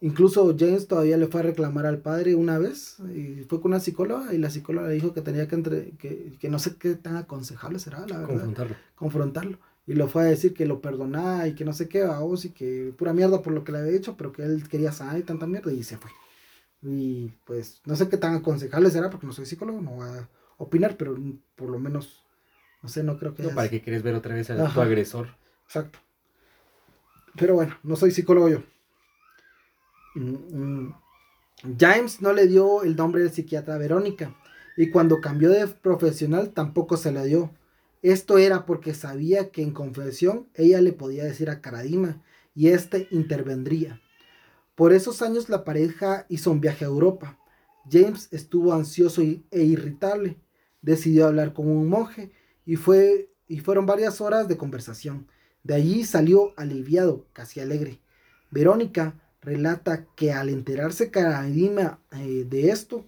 Incluso James todavía le fue a reclamar al padre una vez y fue con una psicóloga y la psicóloga le dijo que tenía que, entre, que, que no sé qué tan aconsejable será, la verdad. Confrontarlo. Confrontarlo. Y le fue a decir que lo perdonaba y que no sé qué, vos y que pura mierda por lo que le había hecho, pero que él quería sanar y tanta mierda y se fue. Y pues no sé qué tan aconsejable será porque no soy psicólogo, no voy a opinar, pero por lo menos, no sé, no creo que... No, ¿Para qué quieres ver otra vez a tu agresor? Exacto. Pero bueno, no soy psicólogo yo. Mm, mm. James no le dio el nombre del psiquiatra a Verónica y cuando cambió de profesional tampoco se le dio. Esto era porque sabía que en confesión ella le podía decir a Caradima y éste intervendría. Por esos años la pareja hizo un viaje a Europa. James estuvo ansioso e irritable. Decidió hablar con un monje y, fue, y fueron varias horas de conversación. De allí salió aliviado, casi alegre. Verónica relata que al enterarse Caradima eh, de esto,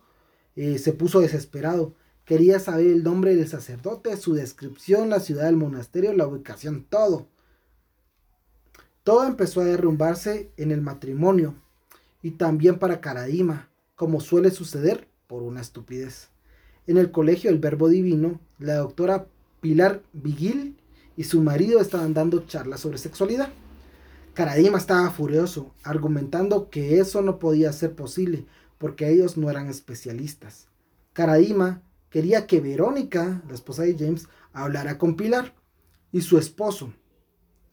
eh, se puso desesperado. Quería saber el nombre del sacerdote, su descripción, la ciudad del monasterio, la ubicación, todo. Todo empezó a derrumbarse en el matrimonio y también para Caradima, como suele suceder por una estupidez. En el colegio del Verbo Divino, la doctora Pilar Vigil y su marido estaban dando charlas sobre sexualidad. Caradima estaba furioso, argumentando que eso no podía ser posible porque ellos no eran especialistas. Caradima quería que Verónica, la esposa de James, hablara con Pilar y su esposo,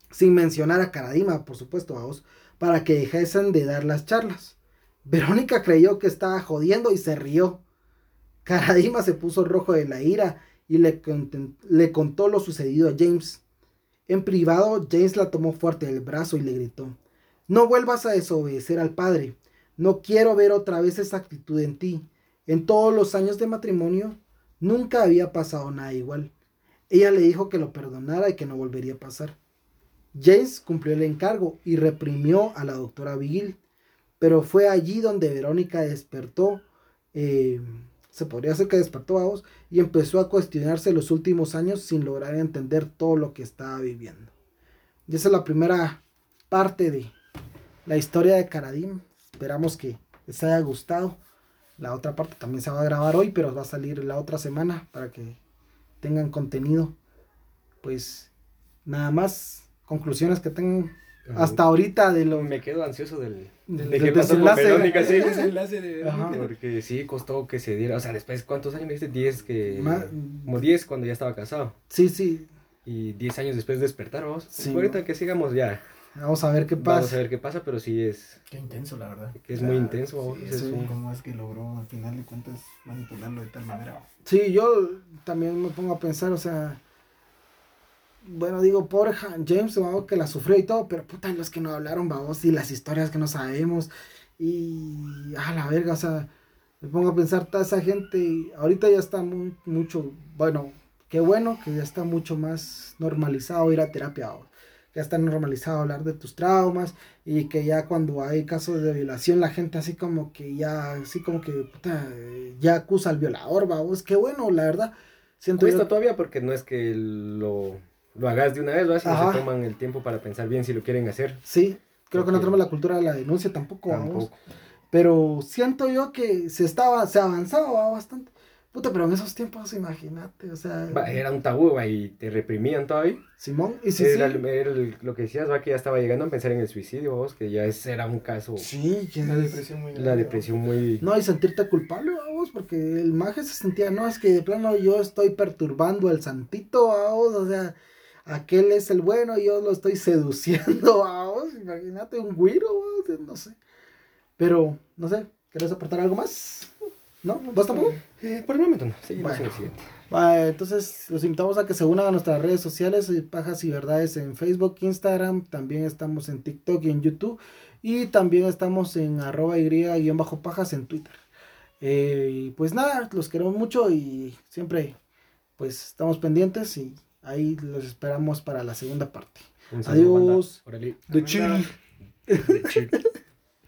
sin mencionar a Caradima, por supuesto, a vos, para que dejasen de dar las charlas. Verónica creyó que estaba jodiendo y se rió. Caradima se puso rojo de la ira y le, le contó lo sucedido a James. En privado, James la tomó fuerte del brazo y le gritó, No vuelvas a desobedecer al padre. No quiero ver otra vez esa actitud en ti. En todos los años de matrimonio, nunca había pasado nada igual. Ella le dijo que lo perdonara y que no volvería a pasar. James cumplió el encargo y reprimió a la doctora Vigil, pero fue allí donde Verónica despertó eh, se podría hacer que despertó a vos y empezó a cuestionarse los últimos años sin lograr entender todo lo que estaba viviendo. Y esa es la primera parte de la historia de Caradim. Esperamos que les haya gustado. La otra parte también se va a grabar hoy, pero va a salir la otra semana para que tengan contenido. Pues nada más conclusiones que tengan hasta ahorita de lo... Me quedo ansioso del, del, de pasó con Verónica, sí. <laughs> de Porque sí, costó que se diera, o sea, después, ¿cuántos años me dijiste? 10 que... Como 10 cuando ya estaba casado. Sí, sí. Y 10 años después despertar, vamos. Sí. ahorita que sigamos ya. Vamos a ver qué pasa. Vamos a ver qué pasa, pero sí es... Qué intenso, la verdad. Que es muy intenso. Sí, es un... ¿Cómo es que logró al final de cuentas manipularlo de tal manera? Sí, yo también me pongo a pensar, o sea bueno, digo, pobre James, que la sufrió y todo, pero puta, los que no hablaron, vamos, y las historias que no sabemos, y a la verga, o sea, me pongo a pensar, toda esa gente, ahorita ya está muy, mucho, bueno, qué bueno que ya está mucho más normalizado ir a terapia, ya está normalizado hablar de tus traumas y que ya cuando hay casos de violación la gente así como que ya, así como que puta, ya acusa al violador, vamos, qué bueno, la verdad. Siento Cuesta todavía porque no es que lo, lo hagas de una vez, ¿verdad? Si se toman el tiempo para pensar bien si lo quieren hacer. Sí, creo que no tenemos la cultura de la denuncia tampoco, tampoco. Pero siento yo que se estaba, se avanzaba bastante. Puta, pero en esos tiempos, imagínate, o sea... era un tabú, y te reprimían todavía. Simón, y sí, era, lo que decías, va, que ya estaba llegando a pensar en el suicidio, vos, que ya ese era un caso... Sí, la depresión muy... La depresión muy... No, y sentirte culpable, vos, porque el maje se sentía, no, es que de plano yo estoy perturbando al santito, vos, o sea, aquel es el bueno y yo lo estoy seduciendo, <laughs> vos, imagínate, un güiro, vos, no sé. Pero, no sé, ¿quieres aportar algo más? ¿No? ¿Vos tampoco? Eh, por el momento no. Seguimos bueno. en el siguiente. Vale, entonces los invitamos a que se unan a nuestras redes sociales, eh, Pajas y Verdades en Facebook, Instagram, también estamos en TikTok y en YouTube, y también estamos en arroba y-pajas en Twitter. Eh, y pues nada, los queremos mucho y siempre pues estamos pendientes y ahí los esperamos para la segunda parte. Adiós. De. De.